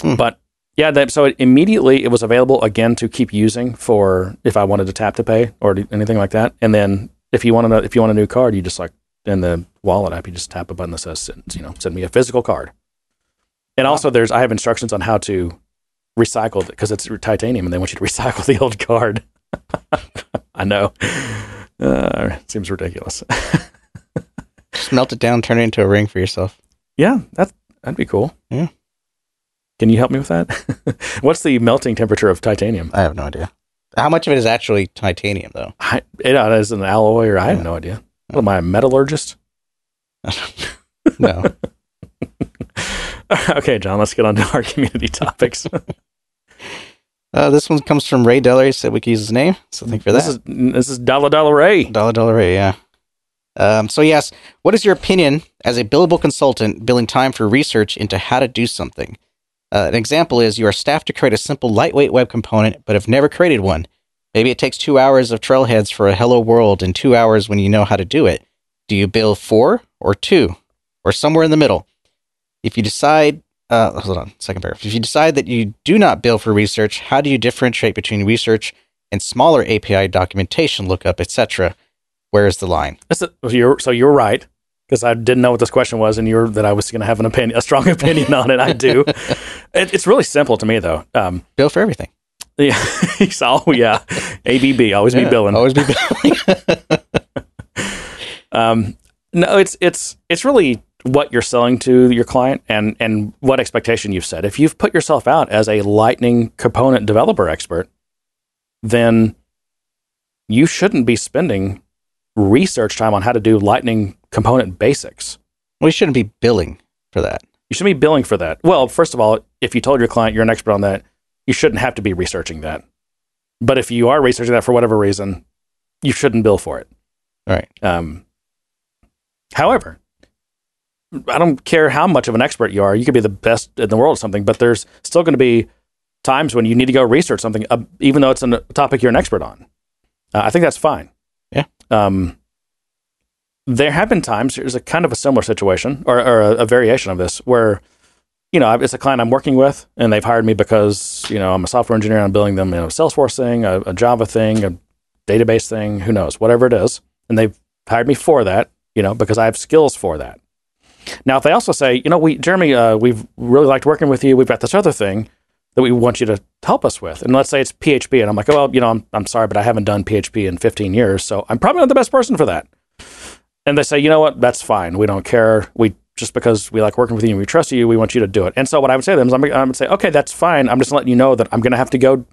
A: Hmm.
B: But yeah, that, so it, immediately it was available again to keep using for if I wanted to tap to pay or anything like that. And then if you want to, if you want a new card, you just like in the wallet app, you just tap a button that says, you know, send me a physical card. And also, there's I have instructions on how to recycle it because it's titanium and they want you to recycle the old card. I know. Uh, seems ridiculous.
A: Just melt it down, turn it into a ring for yourself.
B: Yeah, that that'd be cool.
A: Yeah.
B: Can you help me with that? What's the melting temperature of titanium?
A: I have no idea. How much of it is actually titanium, though?
B: I, it is an alloy, or I have no idea. What am I, a metallurgist?
A: no.
B: okay, John, let's get on to our community topics.
A: Uh, this one comes from Ray Deller. He said we could use his name, so thank you for that.
B: this is this is Dollar Dollar Ray.
A: Dollar Dollar Ray, yeah. Um, so yes, what is your opinion as a billable consultant billing time for research into how to do something? Uh, an example is you are staffed to create a simple lightweight web component, but have never created one. Maybe it takes two hours of trailheads for a hello world and two hours when you know how to do it. Do you bill four or two or somewhere in the middle? If you decide, uh, hold on, second paragraph. If you decide that you do not bill for research, how do you differentiate between research and smaller API documentation lookup, etc.? Where is the line?
B: A, you're so you're right because I didn't know what this question was, and you're that I was going to have an opinion, a strong opinion on it. I do. It, it's really simple to me though. Um,
A: Bill for everything.
B: Yeah, He's, so yeah, ABB always be billing.
A: Always be billing.
B: Um, no, it's it's it's really what you're selling to your client and and what expectation you've set. If you've put yourself out as a Lightning component developer expert, then you shouldn't be spending research time on how to do Lightning component basics.
A: we shouldn't be billing for that.
B: You shouldn't be billing for that. Well, first of all, if you told your client you're an expert on that, you shouldn't have to be researching that. But if you are researching that for whatever reason, you shouldn't bill for it.
A: All right.
B: Um, however, I don't care how much of an expert you are. You could be the best in the world at something, but there's still going to be times when you need to go research something, uh, even though it's a topic you're an expert on. Uh, I think that's fine.
A: Yeah.
B: Um, there have been times, there's a kind of a similar situation or, or a, a variation of this where, you know, it's a client I'm working with and they've hired me because, you know, I'm a software engineer. I'm building them, you know, a Salesforce thing, a, a Java thing, a database thing, who knows, whatever it is. And they've hired me for that, you know, because I have skills for that. Now, if they also say, you know, we, Jeremy, uh, we've really liked working with you. We've got this other thing that we want you to help us with. And let's say it's PHP. And I'm like, well, you know, I'm, I'm sorry, but I haven't done PHP in 15 years. So I'm probably not the best person for that. And they say, you know what? That's fine. We don't care. We just because we like working with you and we trust you, we want you to do it. And so what I would say to them is, I'm, I would say, okay, that's fine. I'm just letting you know that I'm going to have to go.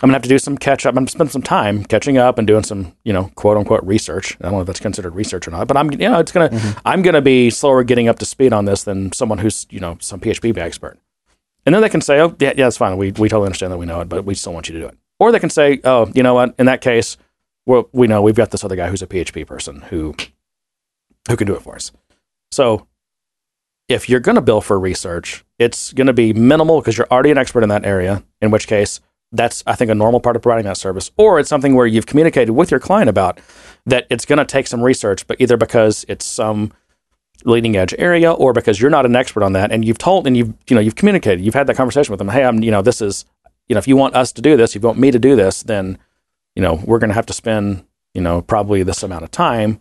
B: I'm going to have to do some catch up. I'm going to spend some time catching up and doing some, you know, quote unquote research. I don't know if that's considered research or not, but I'm, you know, it's going to, mm-hmm. I'm going to be slower getting up to speed on this than someone who's, you know, some PHP expert. And then they can say, oh, yeah, yeah, that's fine. We, we totally understand that we know it, but we still want you to do it. Or they can say, oh, you know what? In that case, well, we know we've got this other guy who's a PHP person who who can do it for us. So if you're going to bill for research, it's going to be minimal because you're already an expert in that area, in which case that's, I think, a normal part of providing that service. Or it's something where you've communicated with your client about that it's going to take some research, but either because it's some leading edge area or because you're not an expert on that and you've told and you've, you know, you've communicated, you've had that conversation with them. Hey, I'm, you know, this is, you know, if you want us to do this, if you want me to do this, then, you know, we're going to have to spend, you know, probably this amount of time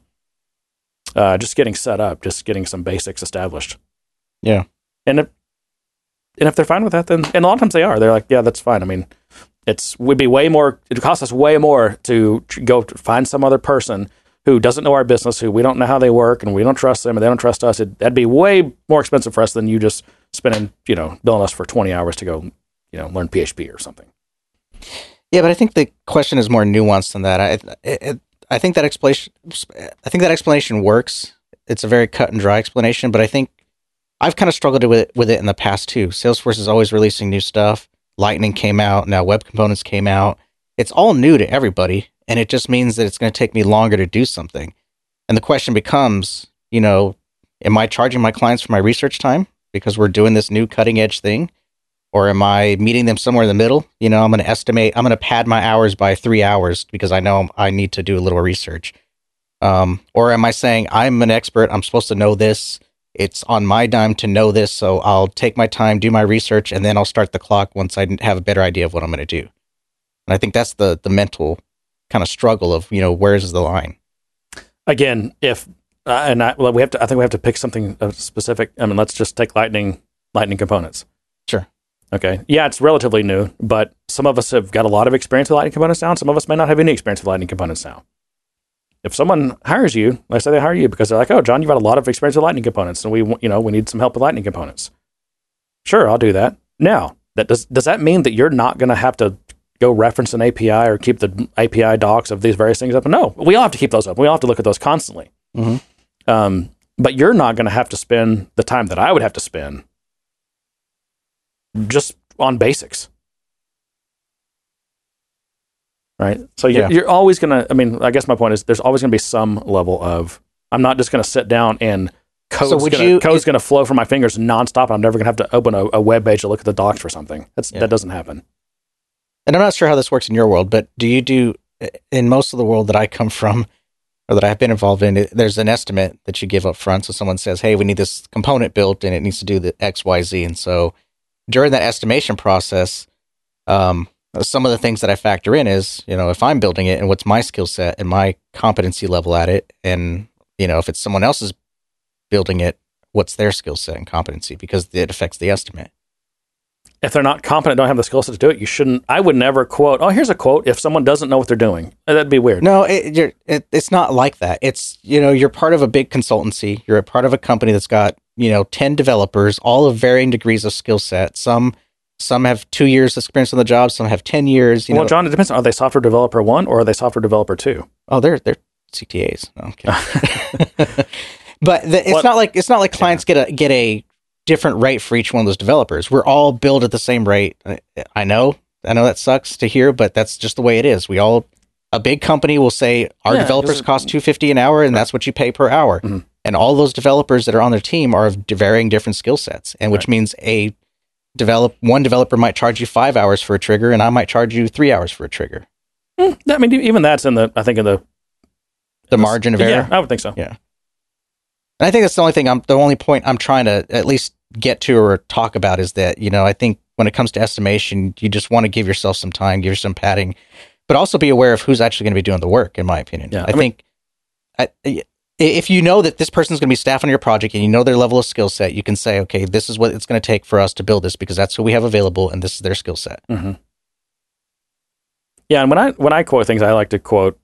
B: uh, just getting set up, just getting some basics established.
A: Yeah.
B: And if and if they're fine with that, then and a lot of times they are. They're like, yeah, that's fine. I mean, it's would be way more. It would cost us way more to go to find some other person who doesn't know our business, who we don't know how they work, and we don't trust them, and they don't trust us. It, that'd be way more expensive for us than you just spending, you know, billing us for twenty hours to go, you know, learn PHP or something.
A: Yeah, but I think the question is more nuanced than that. I it, it, I think that explanation I think that explanation works. It's a very cut and dry explanation, but I think I've kind of struggled with it, with it in the past too. Salesforce is always releasing new stuff. Lightning came out, now web components came out. It's all new to everybody, and it just means that it's going to take me longer to do something. And the question becomes, you know, am I charging my clients for my research time because we're doing this new cutting edge thing? or am I meeting them somewhere in the middle? You know, I'm going to estimate, I'm going to pad my hours by three hours because I know I need to do a little research. Um, or am I saying I'm an expert, I'm supposed to know this, it's on my dime to know this, so I'll take my time, do my research, and then I'll start the clock once I have a better idea of what I'm going to do. And I think that's the the mental kind of struggle of you know where's the line.
B: Again, if uh, and I, well, we have to, I think we have to pick something uh, specific. I mean, let's just take lightning lightning components.
A: Sure.
B: Okay. Yeah, it's relatively new, but some of us have got a lot of experience with Lightning components now, some of us may not have any experience with Lightning components now. If someone hires you, let's say they hire you because they're like, "Oh, John, you've got a lot of experience with Lightning components, and we, you know, we need some help with Lightning components." Sure, I'll do that. Now, that does does that mean that you're not going to have to go reference an API or keep the API docs of these various things up? No, we all have to keep those up. We all have to look at those constantly.
A: Mhm.
B: Um, but you're not going to have to spend the time that I would have to spend just on basics. Right. So you're,
A: Yeah.
B: you're always going to, I mean, I guess my point is there's always going to be some level of, I'm not just going to sit down and code's
A: would
B: gonna,
A: you-
B: code's going to flow from my fingers nonstop. And I'm never going to have to open a, a web page to look at the docs for something. That's,
A: Yeah.
B: That doesn't happen.
A: and I'm not sure how this works in your world, but do you do in most of the world that I come from or that I've been involved in? it- There's an estimate that you give up front. So someone says, "Hey, we need this component built, and it needs to do the X, Y, Z." And so during that estimation process, um, some of the things that I factor in is, you know, if I'm building it and what's my skill set and my competency level at it, and you know, if it's someone else's building it, what's their skill set and competency because it affects the estimate.
B: If they're not competent, don't have the skill set to do it, you shouldn't. I would never quote, oh, here's a quote if someone doesn't know what they're doing. Uh, that'd be weird.
A: No, it, you're, it, it's not like that. It's you know you're part of a big consultancy. You're a part of a company that's got you know ten developers, all of varying degrees of skill set. Some some have two years experience on the job. Some have ten years. You
B: well,
A: know,
B: John, it depends. Are they software developer one or are they software developer two?
A: oh, they're they're CTAs. No, but the, it's
B: What-
A: not like it's not like clients get a get a different rate for each one of those developers. We're all billed at the same rate. I- I know, I know that sucks to hear, but that's just the way it is. We all a big company will say our
B: Yeah,
A: developers cost two fifty an hour, and that's what you pay per hour.
B: Mhm.
A: And all those developers that are on their team are of varying different skill sets, and which
B: Right.
A: means a develop one developer might charge you five hours for a trigger, and I might charge you three hours for a trigger.
B: Hmm, I mean, even that's in the, I think in the,
A: The margin of error.
B: yeah, I would think so.
A: Yeah, and I think that's the only thing I'm the only point I'm trying to at least get to or talk about is that, you know, I think when it comes to estimation, you just want to give yourself some time, give yourself some padding, but also be aware of who's actually going to be doing the work, in my opinion.
B: Yeah,
A: I,
B: I mean-
A: think i- if you know that this person's going to be staff on your project and you know their level of skill set, you can say, okay, this is what it's going to take for us to build this because that's who we have available and this is their skill set.
B: hmm Yeah, and when I when I quote things, I like to quote,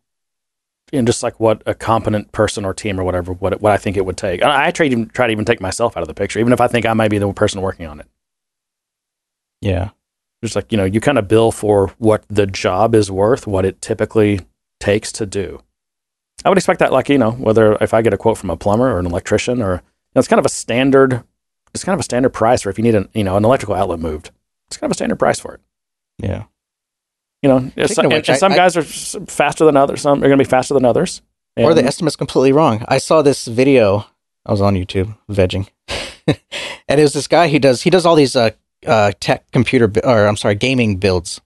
B: you know, just like what a competent person or team or whatever, what what I think it would take. I, I try to even try to even take myself out of the picture, even if I think I might be the person working on it.
A: Yeah.
B: Just like you know, you kind of bill for what the job is worth, what it typically takes to do. I would expect that, like you know, whether if I get a quote from a plumber or an electrician, or you know, it's kind of a standard. It's kind of a standard price for if you need an you know an electrical outlet moved. It's kind of a standard price for it.
A: Yeah.
B: You know, some, and-
A: which,
B: and
A: I-
B: some
A: I-
B: guys are faster than others. Some are going to be faster than others.
A: or the estimate's completely wrong. I saw this video. I was on YouTube vegging, and it was this guy who does he does all these uh, uh, tech computer or I'm sorry gaming builds,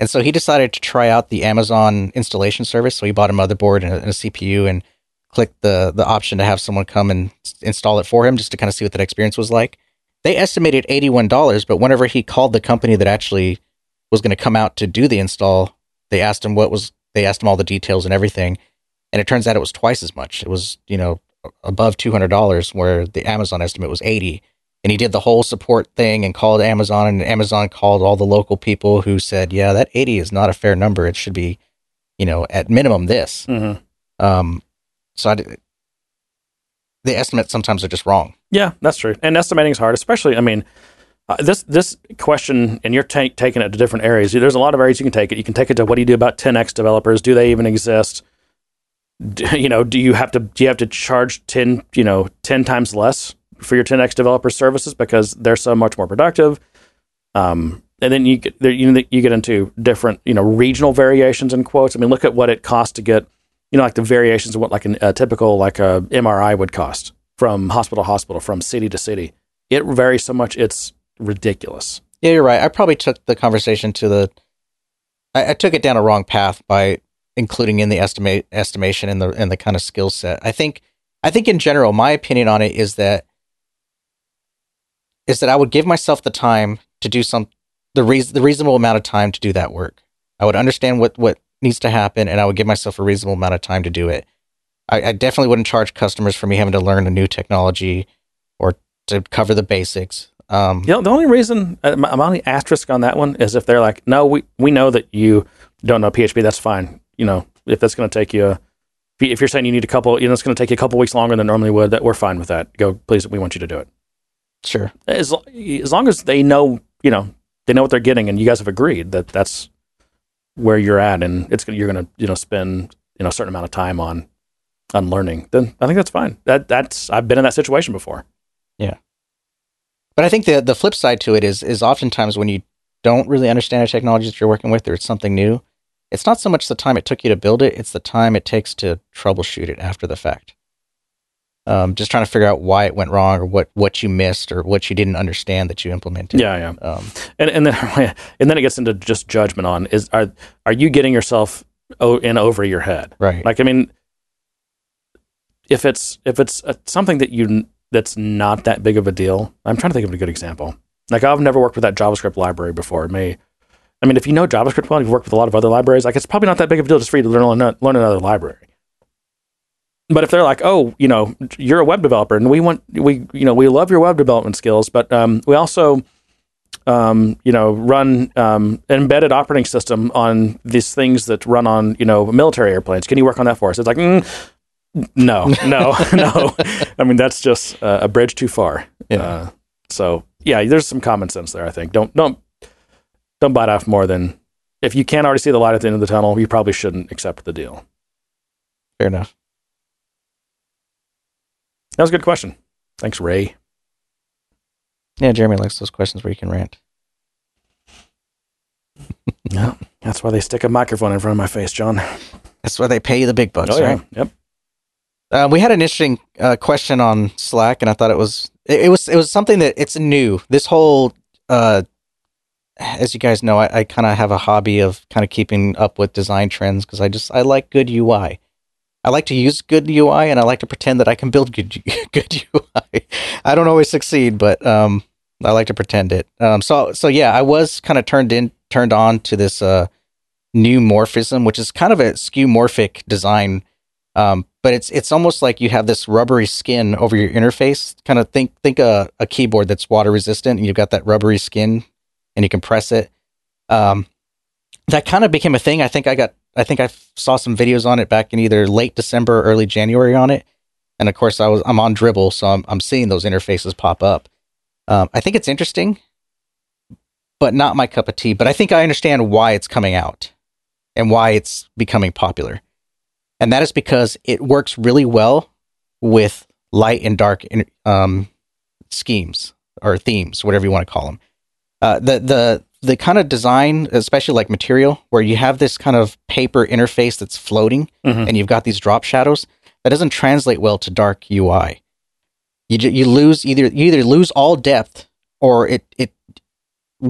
A: and so he decided to try out the Amazon installation service. So he bought a motherboard and a, and a CPU and clicked the the option to have someone come and install it for him just to kind of see what that experience was like. They estimated eighty one dollars, but whenever he called the company that actually was going to come out to do the install, they asked him what was they asked him all the details and everything and it turns out it was twice as much. It was you know above two hundred dollars, where the Amazon estimate was eighty. And he did the whole support thing and called Amazon, and Amazon called all the local people who said, "Yeah, that eighty is not a fair number. It should be, you know, at minimum this."
B: Mhm.
A: Um, so I, the estimates sometimes are just wrong.
B: Yeah, that's true. And estimating is hard, especially. I mean, uh, this this question, and you're ta- taking it to different areas. There's a lot of areas you can take it. You can take it to what do you do about 10x developers? Do they even exist? D- you know, do you have to do you have to charge 10 you know 10 times less for your 10x developer services because they're so much more productive? Um, and then you get you know, you get into different you know regional variations in quotes. I mean, look at what it costs to get you know like the variations of what like an, a typical like a MRI would cost from hospital to hospital, from city to city. It varies so much; it's ridiculous.
A: Yeah, you're right. I probably took the conversation to the. I, I took it down a wrong path by including in the estimate estimation and the and the kind of skill set. I think I think in general, my opinion on it is that is that I would give myself the time to do some the reason the reasonable amount of time to do that work. I would understand what what needs to happen, and I would give myself a reasonable amount of time to do it. I, I definitely wouldn't charge customers for me having to learn a new technology or to cover the basics. Um,
B: You know, the only reason uh, my, my only asterisk on that one is if they're like, no, we we know that you don't know PHP. That's fine. You know, if that's going to take you, you- if you're saying you need a couple, you know, it's going to take you a couple weeks longer than normally would. That we're fine with that. Go, please. We want you to do it.
A: Sure.
B: As as long as they know, you know, they know what they're getting, and you guys have agreed that that's where you're at, and it's gonna, you're going to, you know, spend you know a certain amount of time on on learning. Then I think that's fine. That that's I've been in that situation before. Yeah.
A: But I think the the flip side to it is is oftentimes when you don't really understand a technology that you're working with or it's something new, it's not so much the time it took you to build it, it's the time it takes to troubleshoot it after the fact. Um, just trying to figure out why it went wrong or what, what you missed or what you didn't understand that you implemented.
B: Yeah, yeah.
A: Um,
B: and and then and then it gets into just judgment on is are are you getting yourself in over your head?
A: right.
B: Like I mean, if it's if it's uh something that you that's not that big of a deal, I'm trying to think of a good example. Like I've never worked with that JavaScript library before. It may, I mean, if you know JavaScript well, you've worked with a lot of other libraries. Like it's probably not that big of a deal just for you to learn learn another library. But if they're like, oh, you know, you're a web developer, and we want we you know we love your web development skills, but um, we also um, you know, run um, an embedded operating system on these things that run on, you know, military airplanes. Can you work on that for us? It's like, mm, no, no, no. I mean, that's just uh, a bridge too far.
A: Yeah.
B: Uh, so yeah, there's some common sense there. I think don't don't don't bite off more than if you can't already see the light at the end of the tunnel. You probably shouldn't accept the deal.
A: Fair enough.
B: That was a good question. Thanks, Ray.
A: Yeah, Jeremy likes those questions where you can rant.
B: Yeah, that's why they stick a microphone in front of my face, John.
A: That's why they pay you the big bucks,
B: oh yeah,
A: right?
B: yep.
A: Uh, we had an interesting uh, question on Slack, and I thought it was it, it was it was something that it's new. This whole, uh, as you guys know, I, I kind of have a hobby of kind of keeping up with design trends because I just I like good UI. I like to use good UI, and I like to pretend that I can build good good UI. I don't always succeed, but um, I like to pretend it. Um, so so yeah, I was kind of turned in turned on to this uh neumorphism, which is kind of a skeuomorphic design. Um, but it's it's almost like you have this rubbery skin over your interface. Kind of think think a, a keyboard that's water resistant, and you've got that rubbery skin, and you can press it. Um, that kind of became a thing. I think I got I think I saw some videos on it back in either late December or early January on it, and of course I was I'm on Dribbble, so I'm I'm seeing those interfaces pop up. Um, I think it's interesting, but not my cup of tea. But I think I understand why it's coming out and why it's becoming popular. And that is because it works really well with light and dark um, schemes or themes, whatever you want to call them. Uh, the the the kind of design, especially like material, where you have this kind of paper interface that's floating,
B: Mhm.
A: and you've got these drop shadows, that doesn't translate well to dark UI. You ju- you lose either you either lose all depth or it it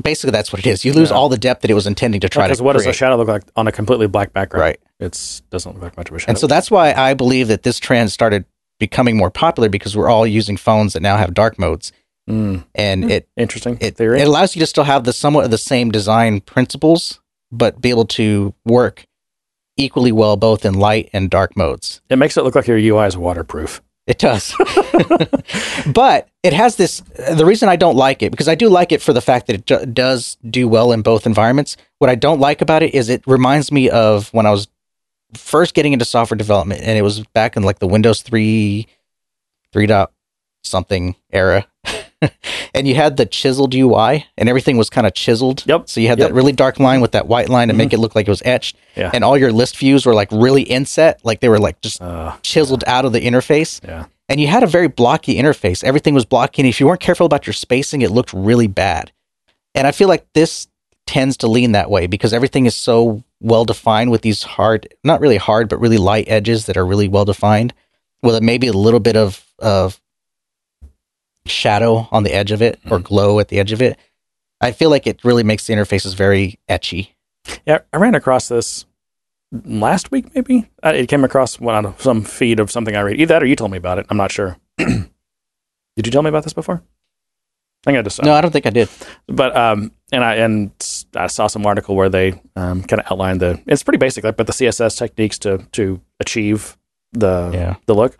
A: basically that's what it is. You lose
B: Yeah.
A: all the depth that it was intending to try
B: Because
A: to Because
B: what does a shadow look like on a completely black background?
A: right.
B: It doesn't look like much of a shadow.
A: And so that's why I believe that this trend started becoming more popular because we're all using phones that now have dark modes,
B: Mm,
A: and it
B: interesting
A: it,
B: theory.
A: it allows you to still have the somewhat of the same design principles, but be able to work equally well both in light and dark modes.
B: It makes it look like your UI is waterproof.
A: It does. but it has this. The reason I don't like it, because I do like it for the fact that it do, does do well in both environments. What I don't like about it is it reminds me of when I was first getting into software development, and it was back in like the Windows 3, 3 dot something era. and you had the chiseled UI, and everything was kind of chiseled.
B: Yep.
A: So you had
B: Yep.
A: that really dark line with that white line to make it look like it was etched.
B: Yeah.
A: And all your list views were like really inset, like they were like just
B: Uh,
A: chiseled out of the interface
B: yeah.
A: and you had a very blocky interface. Everything was blocky, and if you weren't careful about your spacing, it looked really bad. And I feel like this tends to lean that way because everything is so well defined with these hard, not really hard, but really light edges that are really well defined, with maybe a little bit of of shadow on the edge of it or glow at the edge of it. I feel like it really makes the interfaces very etchy.
B: Yeah, I ran across this last week, maybe. Uh, It came across one on some feed of something I read. Either that or you told me about it. I'm not sure. Did you tell me about this before? I think I just
A: No, I don't think I did.
B: but um, and I and I saw some article where they um, kind of outlined the. It's pretty basic, like, but the CSS techniques to to achieve the
A: Yeah.
B: the look.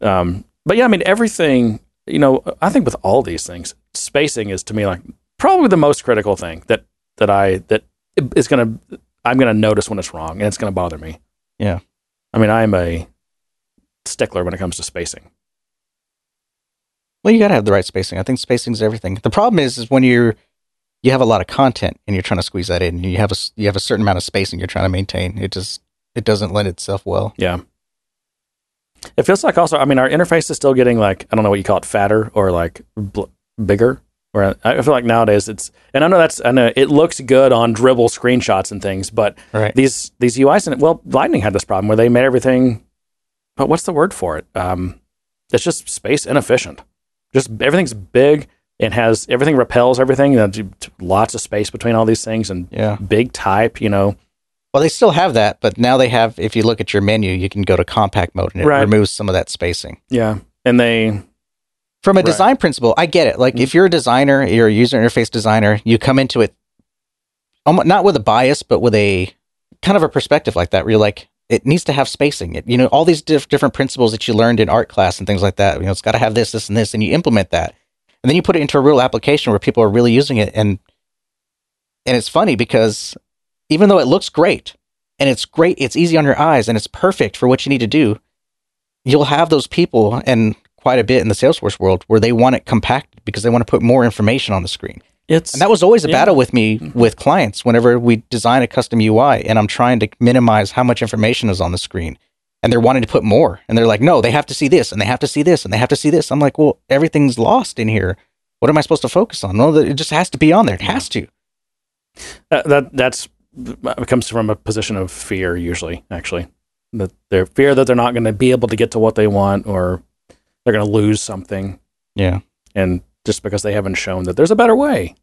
B: Um, but yeah, I mean everything you know, I think with all these things, spacing is to me like probably the most critical thing that that I that is going to I'm going to notice when it's wrong and it's going to bother me.
A: Yeah.
B: I mean, I am a stickler when it comes to spacing.
A: Well, you got to have the right spacing. I think spacing is everything. The problem is, is when you're you have a lot of content and you're trying to squeeze that in. And you have a you have a certain amount of spacing you're trying to maintain. It just it doesn't lend itself well.
B: Yeah. It feels like also. I mean, our interface is still getting like I don't know what you call it, fatter or like bl- bigger. Or I feel like nowadays it's, and I know that's, I know it looks good on Dribbble screenshots and things, but
A: Right.
B: these these UIs and well, Lightning had this problem where they made everything. But what's the word for it? Um, it's just space inefficient. Just everything's big and has everything repels everything. You know, lots of space between all these things and
A: Yeah.
B: big type. You know,
A: Well, they still have that, but now they have. If you look at your menu, you can go to compact mode and it
B: Right.
A: removes some of that spacing.
B: yeah, and they
A: From a
B: Right.
A: design principle, I get it. Like
B: Mhm.
A: if you're a designer, you're a user interface designer, you come into it not with a bias, but with a kind of a perspective like that, where you're like, it needs to have spacing. It, you know, all these diff- different principles that you learned in art class and things like that. You know, it's got to have this, this, and this, and you implement that, and then you put it into a real application where people are really using it, and and it's funny because even though it looks great and it's great, it's easy on your eyes and it's perfect for what you need to do, you'll have those people and quite a bit in the Salesforce world where they want it compacted because they want to put more information on the screen.
B: it's
A: And that was always a
B: Yeah.
A: battle with me with clients whenever we design a custom UI and I'm trying to minimize how much information is on the screen. And they're wanting to put more. And they're like, no, they have to see this and they have to see this and they have to see this. I'm like, well, everything's lost in here. What am I supposed to focus on? Well, it just has to be on there. It has to.
B: Uh, that that's it comes from a position of fear usually actually that they're fear that they're not going to be able to get to what they want or they're going to lose something
A: Yeah.
B: and just because they haven't shown that there's a better way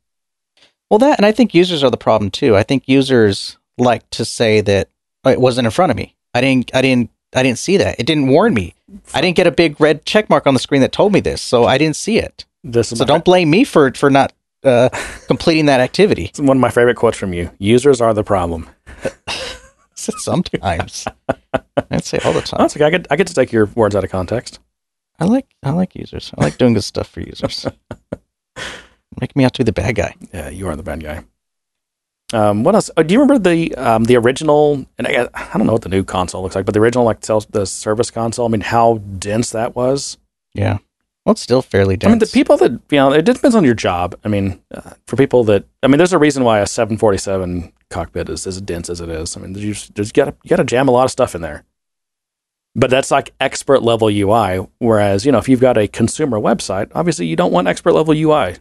A: Well, that, and I think users are the problem too. I think users like to say that "Oh, it wasn't in front of me. I didn't, I didn't, I didn't see that. It didn't warn me. I didn't get a big red check mark on the screen that told me this, so I didn't see it.
B: this is
A: So don't blame me for for not uh, completing that activity.
B: it's one of my favorite quotes from you users are the problem
A: Sometimes I'd say all the time.
B: that's okay I get, I get to take your words out of context
A: I like I like users. I like doing good stuff for users. Make me out to be the bad guy.
B: yeah you are the bad guy um, what else? Oh, do you remember the um, the original? And I, I don't know what the new console looks like, but the original like the service console. I mean, how dense that was.
A: Yeah. Well, it's still fairly dense.
B: I mean, the people that you know, it depends on your job. I mean, uh, for people that, I mean, there's a reason why a 747 cockpit is as dense as it is. I mean, you just, got you got to jam a lot of stuff in there. But that's like expert level UI. Whereas, you know, if you've got a consumer website, obviously you don't want expert level UI.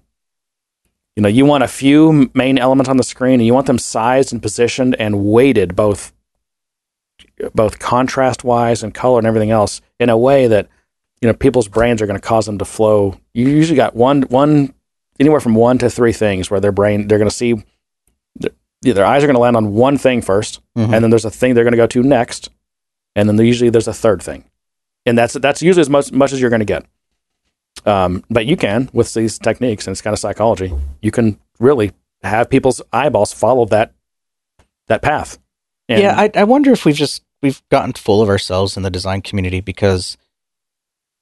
B: You know, you want a few main elements on the screen, and you want them sized and positioned and weighted both both contrast wise and color and everything else in a way that you know people's brains are going to cause them to flow. You usually got one one anywhere from one to three things where their brain they're going to see their, their eyes are going to land on one thing 1st
A: Mhm.
B: and then there's a thing they're going to go to next, and then usually there's a third thing, and that's that's usually as much much as you're going to get. Um, but you can with these techniques, and it's kind of psychology. You can really have people's eyeballs follow that that path. And-
A: yeah, I, I wonder if we've just we've gotten full of ourselves in the design community because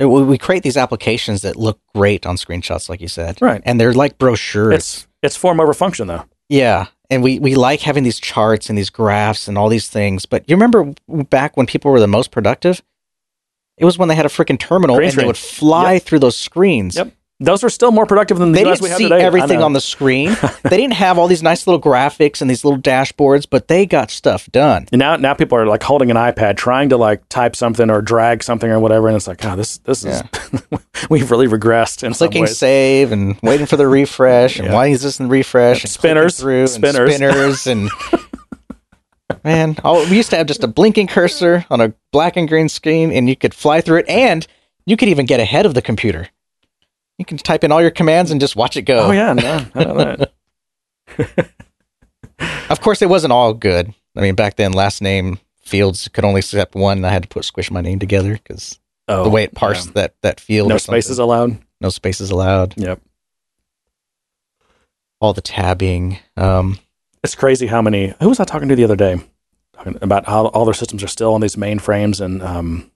A: we we create these applications that look great on screenshots, like you said,
B: Right.
A: And they're like brochures.
B: it's it's form over function though.
A: yeah, and we we like having these charts and these graphs and all these things. But you remember back when people were the most productive? It was when they had a freaking terminal
B: Green
A: and they would fly through those screens.
B: Yep. Those are still more productive than the
A: They didn't
B: we have
A: see
B: today.
A: Everything on the screen. they didn't have all these nice little graphics and these little dashboards, but they got stuff done.
B: And now, now people are like holding an iPad, trying to like type something or drag something or whatever, and it's like, oh, this this is we've really regressed in
A: clicking
B: some ways.
A: save and waiting for the refresh and
B: Yeah.
A: why is this in refresh and
B: spinners,
A: through
B: spinners.
A: and spinners and man oh, we used to have just a blinking cursor on a black and green screen and you could fly through it and you could even get ahead of the computer you can type in all your commands and just watch it go
B: Oh yeah, no, I know that.
A: of course it wasn't all good i mean back then last name fields could only accept one and i had to put squish my name together because
B: Oh,
A: the way it parsed
B: yeah.
A: that that field
B: no spaces allowed.
A: no spaces allowed
B: Yep,
A: all the tabbing um
B: it's crazy how many. Who was I talking to the other day? Talking about how all their systems are still on these mainframes and um,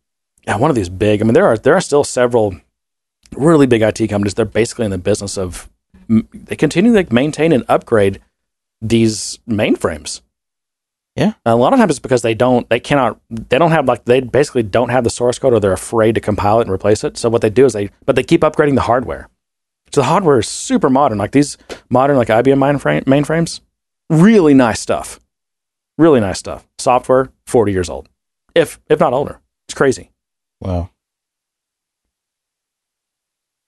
B: yeah, one of these big. I mean, there are there are still several really big IT companies. They're basically in the business of they continue to maintain and upgrade these mainframes.
A: Yeah.
B: And a lot of times it's because they don't, they cannot, they don't have like, they basically don't have the source code or they're afraid to compile it and replace it. So what they do is they, but they keep upgrading the hardware. So the hardware is super modern. Like these modern, like IBM mainframe, mainframes, really nice stuff. Really nice stuff. Software, 40 years old, if, if not older. It's crazy.
A: Wow.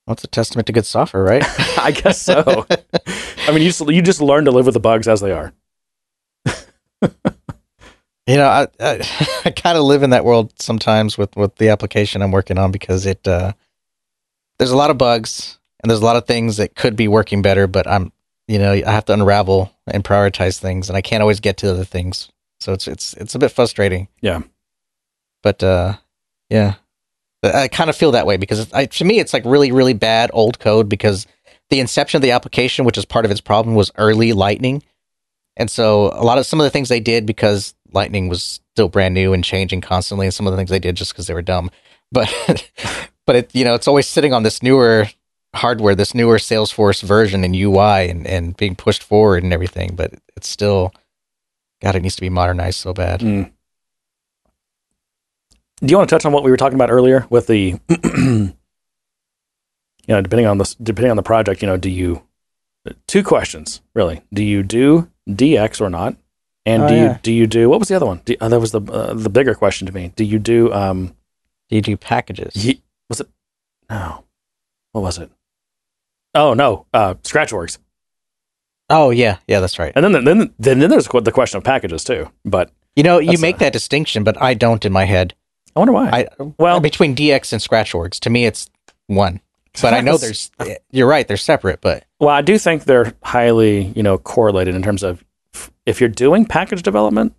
A: Well, a testament to good software, right?
B: I guess so. I mean, you just, you just learn to live with the bugs as they are.
A: you know, I I, I kind of live in that world sometimes with with the application I'm working on because it uh, there's a lot of bugs and there's a lot of things that could be working better, but I'm you know I have to unravel and prioritize things, and I can't always get to other things, so it's it's it's a bit frustrating.
B: Yeah,
A: but uh, yeah, I kind of feel that way because I, to me it's like really really bad old code because the inception of the application, which is part of its problem, was early Lightning and so a lot of some of the things they did because Lightning was still brand new and changing constantly, and some of the things they did just because they were dumb. But but it you know it's always sitting on this newer hardware, this newer Salesforce version and UI, and and being pushed forward and everything. But it's still, God, it needs to be modernized so bad.
B: Mm. Do you want to touch on what we were talking about earlier with the, you know, depending on the depending on the project, you know, do you two questions really? Do you do DX or not? And oh, do yeah. you do you do what was the other one? Do, uh, that was the uh, the bigger question to me. Do you do um?
A: Do you do packages?
B: Was it? No, what was it? Oh no, uh, scratch orgs.
A: Oh yeah, yeah, that's right.
B: And then then then then there's the question of packages too. But
A: you know, you make a, that distinction, but I don't in my head.
B: I wonder why.
A: I, well, between DX and scratch orgs, to me, it's one. But I know there's. You're right; they're separate. But
B: well, I do think they're highly, you know, correlated in terms of if you're doing package development,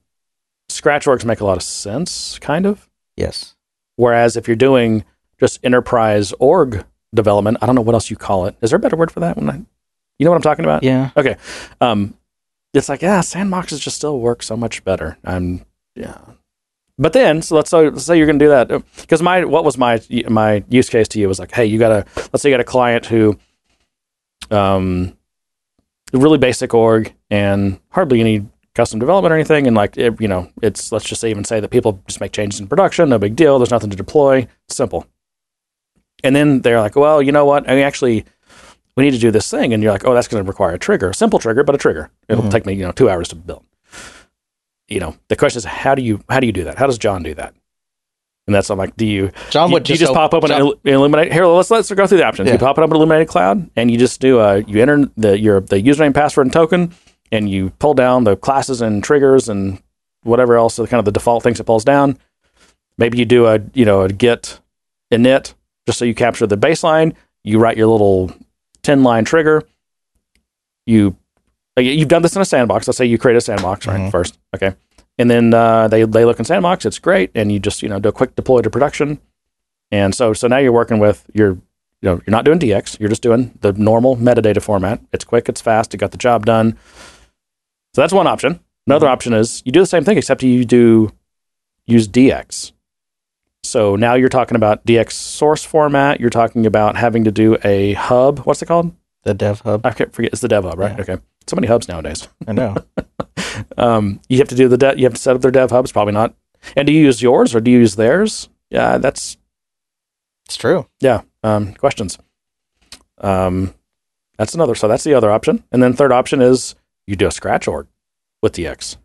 B: scratch orgs make a lot of sense, kind of.
A: Yes.
B: Whereas if you're doing just enterprise org development, I don't know what else you call it. Is there a better word for that? When I, you know what I'm talking about?
A: Yeah.
B: Okay. Um, it's like yeah, sandboxes just still work so much better. I'm yeah. But then, so let's say, let's say you're going to do that because my what was my my use case to you was like, hey, you got a let's say you got a client who, um, really basic org and hardly any custom development or anything, and like it, you know, it's let's just say even say that people just make changes in production, no big deal. There's nothing to deploy, simple. And then they're like, well, you know what? I actually we need to do this thing, and you're like, oh, that's going to require a trigger, simple trigger, but a trigger. It'll mm-hmm. take me you know two hours to build you know, the question is how do you how do you do that? How does John do that? And that's I'm like, do you
A: John would
B: you,
A: just,
B: you just pop open John, Illuminate? Here, let's let's go through the options. Yeah. You pop it up in Illuminated Cloud, and you just do a you enter the your the username, password, and token, and you pull down the classes and triggers and whatever else, so kind of the default things it pulls down. Maybe you do a you know a git init just so you capture the baseline. You write your little ten line trigger. You You've done this in a sandbox. Let's say you create a sandbox, right? Mm-hmm. First, okay, and then uh, they they look in sandbox. It's great, and you just you know do a quick deploy to production. And so so now you're working with your you know you're not doing DX. You're just doing the normal metadata format. It's quick. It's fast. It got the job done. So that's one option. Another mm-hmm. option is you do the same thing except you do use DX. So now you're talking about DX source format. You're talking about having to do a hub. What's it called?
A: The Dev Hub.
B: I can't forget. It's the Dev Hub, right? Yeah. Okay. So many hubs nowadays.
A: I know.
B: um, you have to do the de- you have to set up their Dev Hubs. Probably not. And do you use yours or do you use theirs? Yeah, that's
A: it's true.
B: Yeah. Um, questions. Um, that's another. So that's the other option. And then third option is you do a scratch org with DX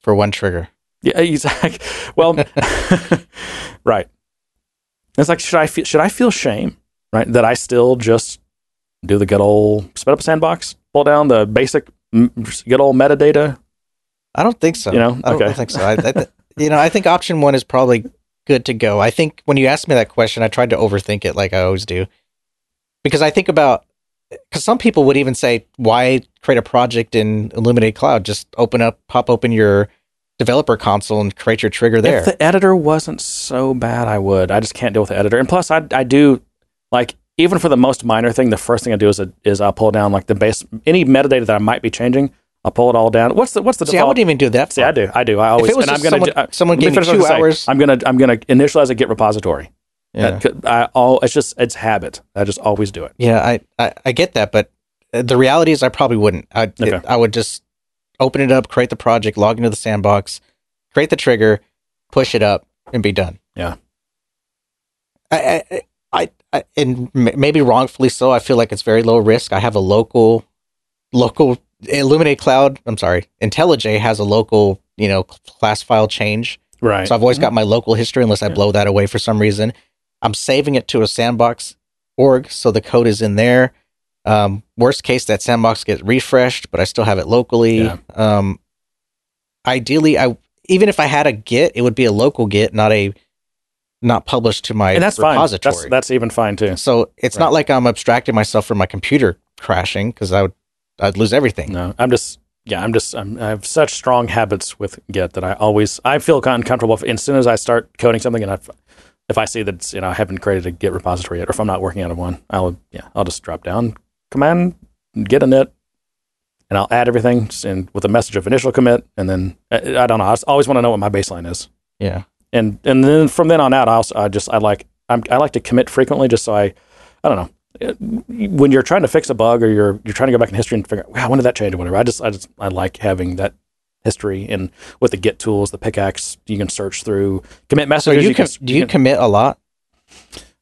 A: for one trigger.
B: Yeah, exactly. Well, right. It's like should I feel should I feel shame, right, that I still just do the good old spin up a sandbox, pull down the basic good old metadata?
A: I don't think so.
B: You know,
A: I don't,
B: okay.
A: think so. I, I you know, I think option one is probably good to go. I think when you asked me that question, I tried to overthink it like I always do, because I think about because some people would even say, why create a project in Illuminated Cloud? Just open up, pop open your developer console and create your trigger there.
B: If the editor wasn't so bad, I would. I just can't deal with the editor. And plus, I I do like even for the most minor thing, the first thing I do is a, is I'll pull down like the base any metadata that I might be changing. I'll pull it all down. What's the what's the
A: See,
B: default?
A: I wouldn't even do that.
B: See, I do. I do. I always.
A: and I'm gonna
B: someone,
A: do, someone gave me two hours.
B: I'm gonna I'm gonna initialize a Git repository.
A: Yeah.
B: That I all it's just it's habit. I just always do it.
A: Yeah, I, I, I get that, but uh, the reality is I probably wouldn't. I
B: Okay.
A: I would just open it up, create the project, log into the sandbox, create the trigger, push it up, and be done.
B: Yeah.
A: I I, I, I and m- maybe wrongfully so. I feel like it's very low risk. I have a local local Illuminate Cloud. I'm sorry, IntelliJ has a local you know class file change.
B: Right.
A: So I've always got my local history unless I
B: Yeah.
A: blow that away for some reason. I'm saving it to a sandbox org, so the code is in there. Um, worst case, that sandbox gets refreshed, but I still have it locally.
B: Yeah.
A: Um, ideally, I even if I had a Git, it would be a local Git, not a not published to my
B: and that's
A: repository.
B: fine. That's that's even fine too.
A: so it's
B: Right.
A: not like I'm abstracting myself from my computer crashing because I would I'd lose everything.
B: No, I'm just yeah, I'm just I'm, I have such strong habits with Git that I always I feel uncomfortable if, as soon as I start coding something and I if I see that it's, you know I haven't created a Git repository yet or if I'm not working out of one, I'll yeah I'll just drop down command Git init and I'll add everything in, with a message of initial commit and then I, I don't know I always want to know what my baseline is
A: Yeah.
B: And and then from then on out I also I just I like I'm, I like to commit frequently just so I I don't know when you're trying to fix a bug or you're you're trying to go back in history and figure out wow when did that change or whatever I just I just I like having that history and with the git tools the pickaxe you can search through commit
A: So
B: messages
A: you
B: can,
A: can do you commit a lot?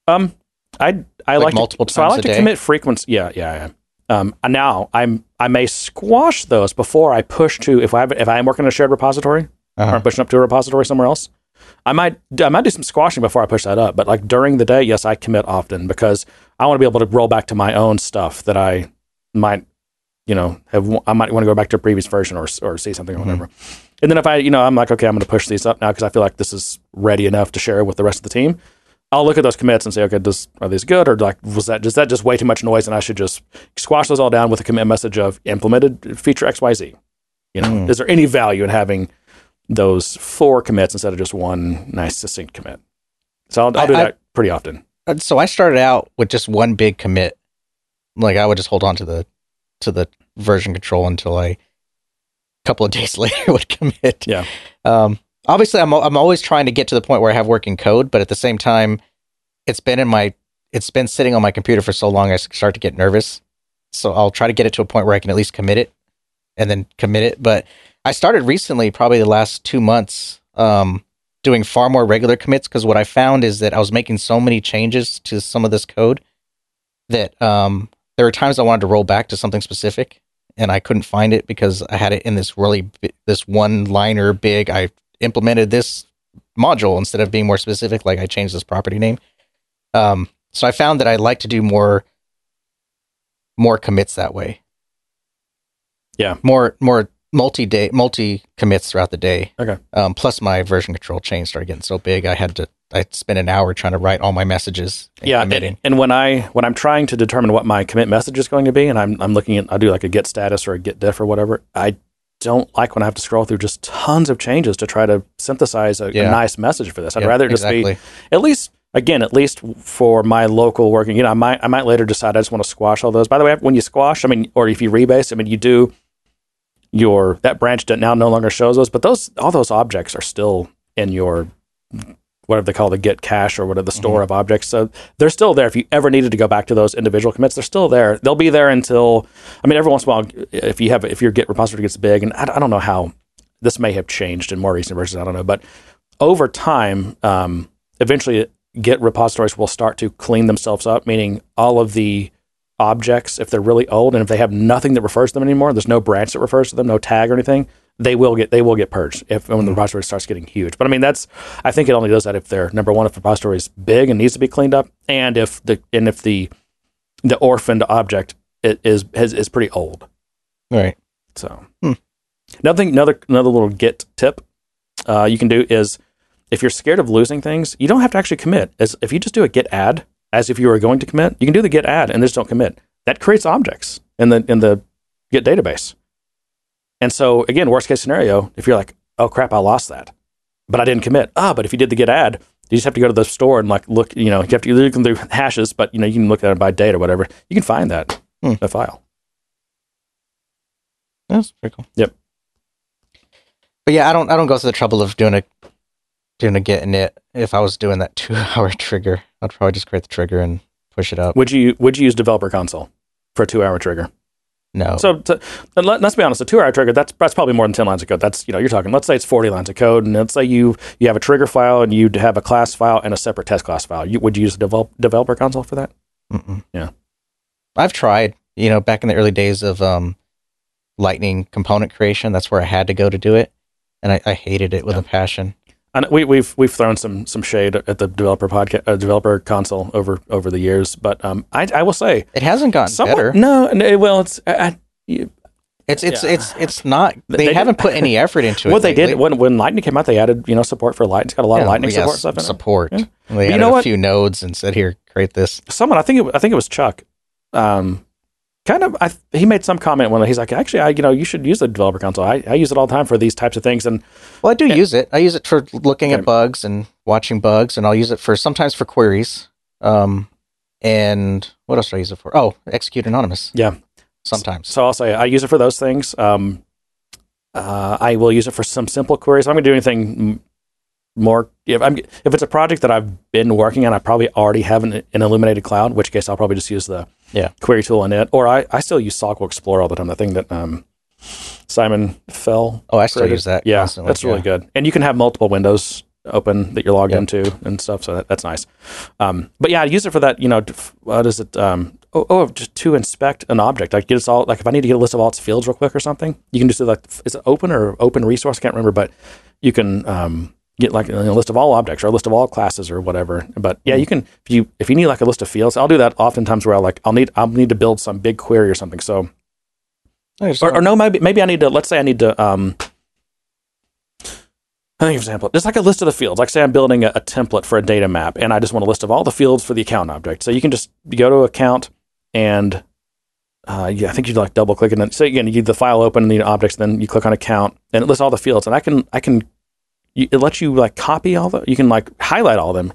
B: um I I
A: Like
B: like,
A: multiple
B: to, so I like to
A: day?
B: commit frequency yeah yeah yeah um now I'm I may squash those before I push to if I have, if I am working in a shared repository or
A: Uh-huh.
B: I'm pushing up to a repository somewhere else. I might I might do some squashing before I push that up, but like during the day, yes, I commit often because I want to be able to roll back to my own stuff that I might, you know, have. I might want to go back to a previous version or or see something or
A: Mhm.
B: whatever. And then if I, you know, I'm like, okay, I'm going to push these up now because I feel like this is ready enough to share with the rest of the team. I'll look at those commits and say, okay, does are these good or like was that is that just way too much noise and I should just squash those all down with a commit message of implemented feature X Y Z. You know,
A: Mm.
B: is there any value in having those four commits instead of just one nice succinct commit? So I'll, I'll do
A: I- I-
B: that pretty often.
A: Uh, so I started out with just one big commit. Like I would just hold on to the to the version control until I a couple of days later would commit.
B: Yeah.
A: Um obviously I'm I'm always trying to get to the point where I have working code, but at the same time it's been in my it's been sitting on my computer for so long I start to get nervous. So I'll try to get it to a point where I can at least commit it and then commit it, but I started recently probably the last 2 months um doing far more regular commits because what I found is that I was making so many changes to some of this code that um, there were times I wanted to roll back to something specific and I couldn't find it because I had it in this really this one liner big. I implemented this module instead of being more specific, like I changed this property name. Um, so I found that I like to do more more commits that way.
B: Yeah.
A: more more multi day multi commits throughout the day.
B: Okay.
A: Um, plus my version control chain started getting so big, I had to I spent an hour trying to write all my messages. and
B: Yeah,
A: committing.
B: and, and when I when I'm trying to determine what my commit message is going to be, and I'm I'm looking at I do like a git status or a git diff or whatever, I don't like when I have to scroll through just tons of changes to try to synthesize a, a nice message for this. I'd
A: Yeah,
B: rather just
A: exactly.
B: be at least again at least for my local working. You know, I might I might later decide I just want to squash all those. By the way, when you squash, I mean, or if you rebase, I mean, you do your that branch that now no longer shows those, but those all those objects are still in your whatever they call the git cache or whatever the store of objects. So they're still there. If you ever needed to go back to those individual commits, they're still there. They'll be there until I mean, every once in a while, if you have if your Git repository gets big, and I, I don't know how this may have changed in more recent versions, I don't know, but over time, um, eventually Git repositories will start to clean themselves up, meaning all of the objects, if they're really old and if they have nothing that refers to them anymore, there's no branch that refers to them, no tag or anything, they will get they will get purged if when the repository starts getting huge. But I mean that's I think it only does that if they're number one if the repository is big and needs to be cleaned up, and if the and if the the orphaned object is is, is pretty old.
A: right.
B: So
A: Hmm.
B: another thing, another another little Git tip uh, you can do is if you're scared of losing things, you don't have to actually commit. As if you just do a Git add as if you were going to commit, you can do the Git add and just don't commit. That creates objects in the in the Git database. And so again, worst case scenario, if you're like, oh crap, I lost that, but I didn't commit. Ah, but if you did the Git add, you just have to go to the store and like look. You know, you have to look through hashes, but you know you can look at it by date or whatever. You can find that
A: Hmm.
B: the file.
A: That's pretty cool.
B: Yep.
A: But yeah, I don't I don't go through the trouble of doing a gonna git init if I was doing that two hour trigger. I'd probably just create the trigger and push it up.
B: Would you would you use Developer Console for a two hour trigger?
A: No.
B: So to, and let, us be honest, a two hour trigger that's that's probably more than ten lines of code. That's you know you're talking. Let's say it's forty lines of code, and let's say you you have a trigger file and you have a class file and a separate test class file. You, would you use develop, Developer Console for that?
A: Mm-mm.
B: Yeah.
A: I've tried. You know, back in the early days of um, Lightning component creation, that's where I had to go to do it, and I, I hated it with
B: Yeah.
A: a passion.
B: And we, we've we've thrown some some shade at the developer podcast uh, developer console over over the years, but um, I I will say
A: It hasn't gotten
B: somewhat
A: better.
B: no, no well it's I, I, you-
A: It's it's
B: Yeah.
A: it's it's not. They,
B: They
A: haven't
B: did-
A: put any effort into it.
B: what they did when when Lightning came out, they added you know support for Lightning. It's got a lot of Lightning
A: yeah,
B: support stuff in it.
A: Support.
B: Yeah.
A: They
B: you
A: added
B: know
A: a
B: what?
A: few nodes and said, "Here, create this."
B: someone I think it, I think it was Chuck. Um, kind of, I, he made some comment when he's like, actually, I you know you should use the developer console. I, I use it all the time for these types of things, and
A: Well, I do
B: Yeah.
A: use it. I use it for looking
B: Okay.
A: at bugs and watching bugs, and I'll use it for sometimes for queries. Um, and what else do I use it for? Oh, execute anonymous.
B: Yeah.
A: Sometimes.
B: so I'll say I use it for those things. Um, uh, I will use it for some simple queries. I'm going to do anything more. If I'm if it's a project that I've been working on, I probably already have an, an Illuminated Cloud. In which case, I'll probably just use the
A: Yeah.
B: query tool in it. Or I, I still use SOQL Explorer all the time. The thing that um, Simon Fell
A: Oh, I still
B: created.
A: use that.
B: Yeah,
A: constantly,
B: that's really
A: yeah.
B: good. And you can have multiple windows open that you're logged
A: Yeah.
B: into and stuff. So that, that's nice. Um, but yeah, I use it for that. You know, what is it? Um, oh, oh, just to inspect an object. Like get us all. Like if I need to get a list of all its fields real quick or something, you can just do like is it open or open resource? I can't remember, but you can. Um, Get like a list of all objects or a list of all classes or whatever. But yeah, you can if you if you need like a list of fields, I'll do that oftentimes where I like I'll need I'll need to build some big query or something. So or, or no, maybe maybe I need to. Let's say I need to. Um, I think, for example, just like a list of the fields. Like, say I'm building a, a template for a data map, and I just want a list of all the fields for the account object. So you can just go to account, and uh, yeah, I think you like double click, and then so again, you the file open, and the objects, then you click on account, and it lists all the fields. And I can I can you, it lets you like copy all the. You can like highlight all of them.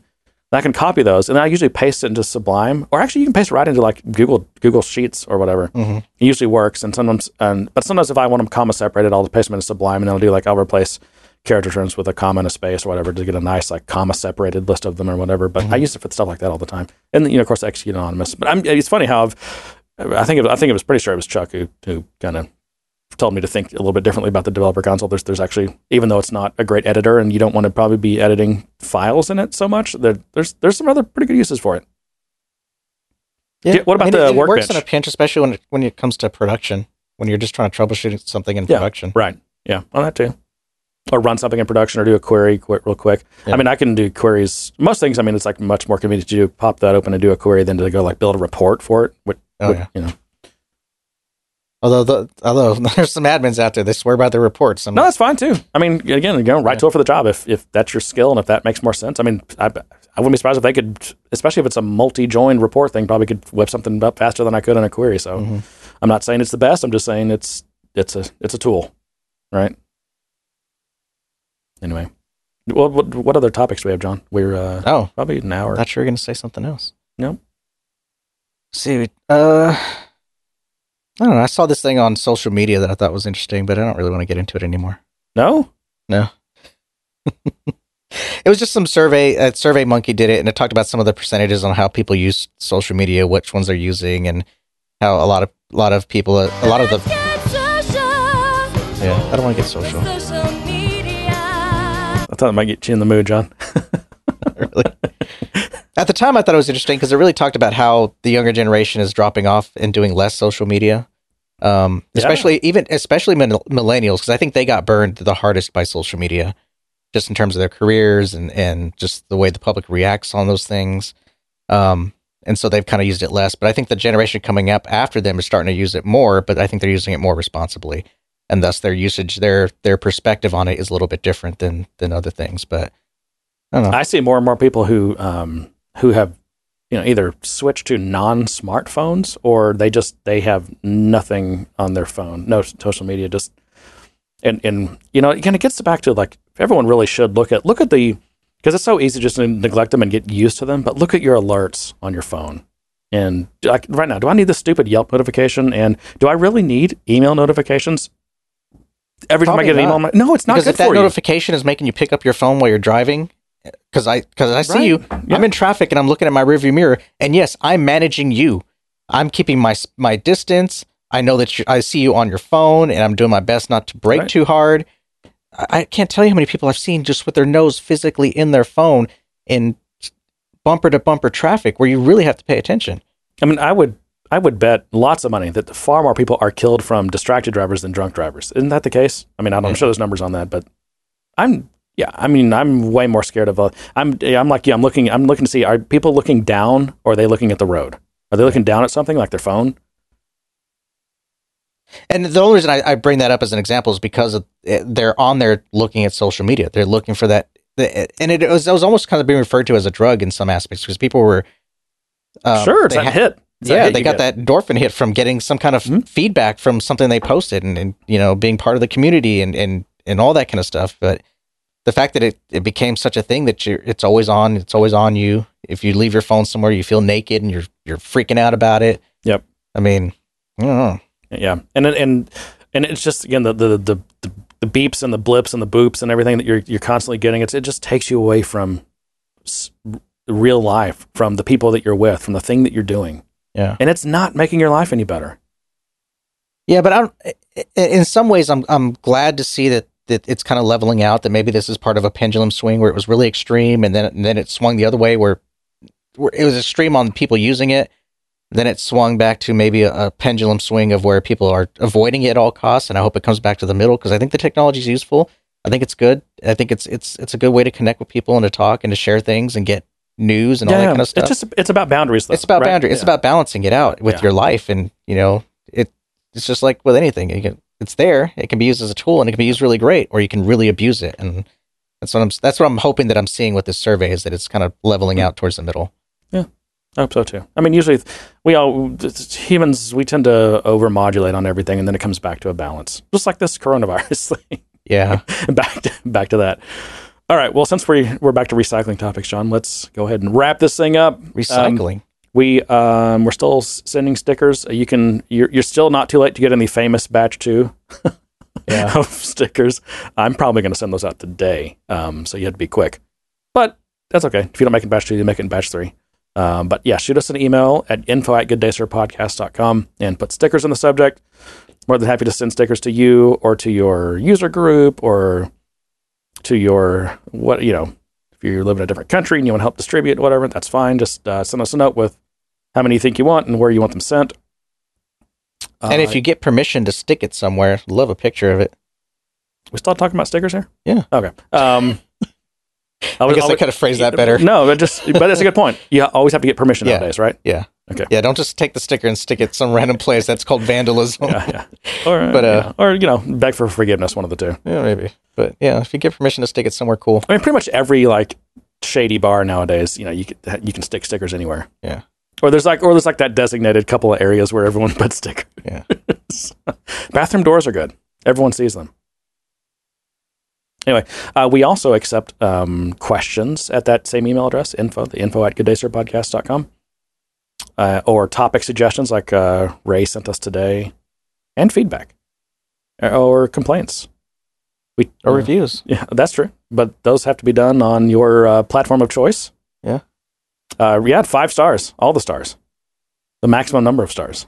B: And I can copy those, and then I usually paste it into Sublime, or actually you can paste it right into like Google Google Sheets or whatever.
A: Mhm.
B: It usually works, and sometimes, um, but sometimes if I want them comma separated, I'll just paste them into Sublime, and I'll do like I'll replace carriage returns with a comma and a space or whatever to get a nice like comma separated list of them or whatever. But I use it for stuff like that all the time, and then, you know, of course, execute anonymous. But I'm, it's funny how I've, I think it, I think it was pretty sure it was Chuck who who kind of told me to think a little bit differently about the developer console. There's there's actually even though it's not a great editor and you don't want to probably be editing files in it so much, there, there's there's some other pretty good uses for it. Yeah, what about
A: And
B: the
A: it, it works in a pinch, especially when it, when it comes to production. When you're just trying to troubleshoot something in
B: Yeah.
A: production.
B: Right. Yeah. On that too. Or run something in production or do a query quick, real quick.
A: Yeah.
B: I mean, I can do queries. Most things, I mean, it's like much more convenient to do, pop that open and do a query than to go like build a report for it. Which,
A: Oh,
B: which,
A: yeah.
B: You know,
A: Although the, although there's some admins out there they swear by their reports. I'm
B: no, that's fine too. I mean, again, you know, right
A: Yeah.
B: tool for the job if, if that's your skill and if that makes more sense. I mean, I, I wouldn't be surprised if they could, especially if it's a multi joined report thing, probably could whip something up faster than I could in a query. So
A: Mhm.
B: I'm not saying it's the best. I'm just saying it's, it's a, it's a tool. Right. Anyway. What, what, what other topics do we have, John? We're, uh,
A: Oh,
B: Probably an hour.
A: I thought you were going to say something else.
B: No.
A: See, uh, I don't know. I saw this thing on social media that I thought was interesting, but I don't really want to get into it anymore.
B: No? No.
A: it was just some survey. Uh, SurveyMonkey did it, and it talked about some of the percentages on how people use social media, which ones they're using, and how a lot of a lot of people, uh, a lot of the yeah. I don't want to get social.
B: I thought it might get you in the mood, John.
A: really. At the time, I thought it was interesting because it really talked about how the younger generation is dropping off and doing less social media. Um,
B: Yeah.
A: especially even especially millennials because I think they got burned the hardest by social media, just in terms of their careers and and just the way the public reacts on those things. Um, and so they've kind of used it less. But I think the generation coming up after them is starting to use it more. But I think they're using it more responsibly, and thus their usage, their their perspective on it is a little bit different than than other things. But I don't know.
B: I see more and more people who um, who have you know either switch to non-smartphones or they just they have nothing on their phone, no social media, just and and you know it kind of gets back to like everyone really should look at look at the because it's so easy just to neglect them and get used to them, but look at your alerts on your phone. And like right now, do I need this stupid Yelp notification? And do I really need email notifications? every time I
A: Probably
B: get an email,
A: not.
B: I'm like, no, it's not
A: because
B: good
A: if that
B: for you.
A: notification is making you pick up your phone while you're driving, because I because I see
B: Right.
A: you,
B: Yeah.
A: I'm in traffic and I'm looking at my rearview mirror, and yes, I'm managing you. I'm keeping my my distance. I know that you, I see you on your phone, and I'm doing my best not to break
B: Right.
A: too hard. I, I can't tell you how many people I've seen just with their nose physically in their phone in bumper to bumper traffic, where you really have to pay attention.
B: I mean, I would I would bet lots of money that far more people are killed from distracted drivers than drunk drivers. Isn't that the case? I mean, I don't, I'm sure there's numbers on that, but I'm yeah. I mean, I'm way more scared of. Uh, I'm I'm like yeah. I'm looking. I'm looking to see are people looking down or are they looking at the road? Are they looking down at something like their phone?
A: And the only reason I, I bring that up as an example is because of, eh, they're on there looking at social media. They're looking for that, the- and it was, it was almost kind of being referred to as a drug in some aspects because people were um,
B: sure, it's that hit. It's
A: yeah,
B: hit
A: they got
B: get.
A: that endorphin hit from getting some kind of
B: Mhm.
A: feedback from something they posted, and, and you know being part of the community and and and all that kind of stuff. But the fact that it, it became such a thing that you it's always on, it's always on you. If you leave your phone somewhere, you feel naked and you're you're freaking out about it.
B: Yep.
A: I mean, I don't know.
B: Yeah, and and and it's just again the the the, the, the beeps and the blips and the boops and everything that you're you're constantly getting. It's it just takes you away from s- real life, from the people that you're with, from the thing that you're doing,
A: Yeah.
B: and it's not making your life any better.
A: Yeah, but I'm in some ways I'm I'm glad to see that that it's kind of leveling out. That maybe this is part of a pendulum swing where it was really extreme, and then and then it swung the other way where, where it was extreme on people using it. Then it swung back to maybe a, a pendulum swing of where people are avoiding it at all costs, and I hope it comes back to the middle because I think the technology is useful. I think it's good. I think it's it's it's a good way to connect with people and to talk and to share things and get news and all that kind of stuff
B: It's just it's about boundaries. Though,
A: it's about
B: right?
A: boundary. It's about balancing it out with
B: Yeah.
A: your life, and you know, it. It's just like with anything. You can, it's there. It can be used as a tool, and it can be used really great, or you can really abuse it. And that's what I'm. That's what I'm hoping that I'm seeing with this survey is that it's kind of leveling
B: Hmm.
A: out towards the middle.
B: Yeah, I hope so too. I mean, usually we all humans we tend to overmodulate on everything, and then it comes back to a balance, just like this coronavirus thing.
A: Yeah.
B: back to, back to that. All right. Well, since we we're back to recycling topics, John, let's go ahead and wrap this thing up. Um,
A: Recycling.
B: We um, we're still sending stickers. You can you're, you're still not too late to get in the famous batch two
A: Yeah.
B: of stickers. I'm probably going to send those out today, um, so you have to be quick. But that's okay. If you don't make it in batch two, you make it in batch three. Um, but yeah, shoot us an email at info at gooddaysirpodcast.com and put stickers in the subject. More than happy to send stickers to you or to your user group or to your what you know. If you live in a different country and you want to help distribute whatever, that's fine. Just uh, send us a note with how many you think you want and where you want them sent.
A: and
B: Uh,
A: if you get permission to stick it somewhere, love a picture of it.
B: we still talking about stickers here,
A: Yeah.
B: Okay. Um,
A: I guess I could have phrased that better.
B: No, but just but that's a good point. You always have to get permission
A: Yeah.
B: nowadays, right?
A: Yeah.
B: Okay.
A: Yeah. Don't just take the sticker and stick it some random place. That's called vandalism.
B: Yeah, yeah. Or
A: But, uh,
B: yeah. or you know, beg for forgiveness, one of the two.
A: yeah, maybe. But yeah, if you get permission to stick it somewhere cool.
B: I mean, pretty much every like shady bar nowadays, you know, you can you can stick stickers anywhere.
A: Yeah.
B: Or there's like or there's like that designated couple of areas where everyone puts stickers.
A: Yeah.
B: Bathroom doors are good. Everyone sees them. Anyway, uh, we also accept um, questions at that same email address, info, the info at gooddaysirpodcast.com. Uh, or topic suggestions like uh, Ray sent us today, and feedback Uh, or complaints. We,
A: Or reviews.
B: yeah, that's true. But those have to be done on your uh, platform of choice.
A: Yeah.
B: Uh, had five stars, all the stars, the maximum number of stars.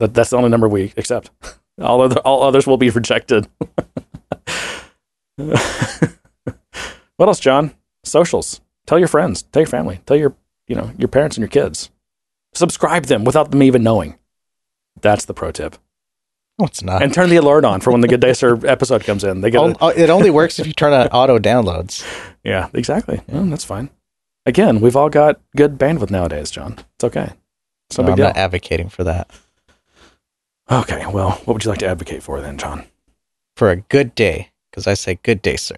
B: That, that's the only number we accept. All other all others will be rejected. what else, John? Socials. Tell your friends. Tell your family. Tell your you know your parents and your kids. Subscribe them without them even knowing. That's the pro tip.
A: No, it's not.
B: And turn the alert on for when the Good Day Sir episode comes in. They get
A: uh, it only works if you turn on auto downloads.
B: Yeah, exactly. Well, that's fine. Again, we've all got good bandwidth nowadays, John. It's okay. It's no
A: No,
B: big
A: I'm
B: deal.
A: not advocating for that.
B: okay, well, what would you like to advocate for then, John?
A: For a good day, because I say good day, sir.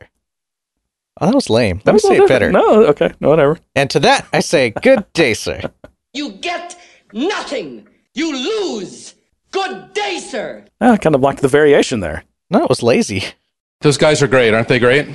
A: Oh, that was lame. Let me
B: was a
A: say it better.
B: No, okay, no, whatever.
A: And to that, I say good day, sir.
C: You get nothing. You lose. Good day, sir.
B: Ah, I kind of liked the variation there.
A: No, it was lazy.
D: Those guys are great, aren't they great?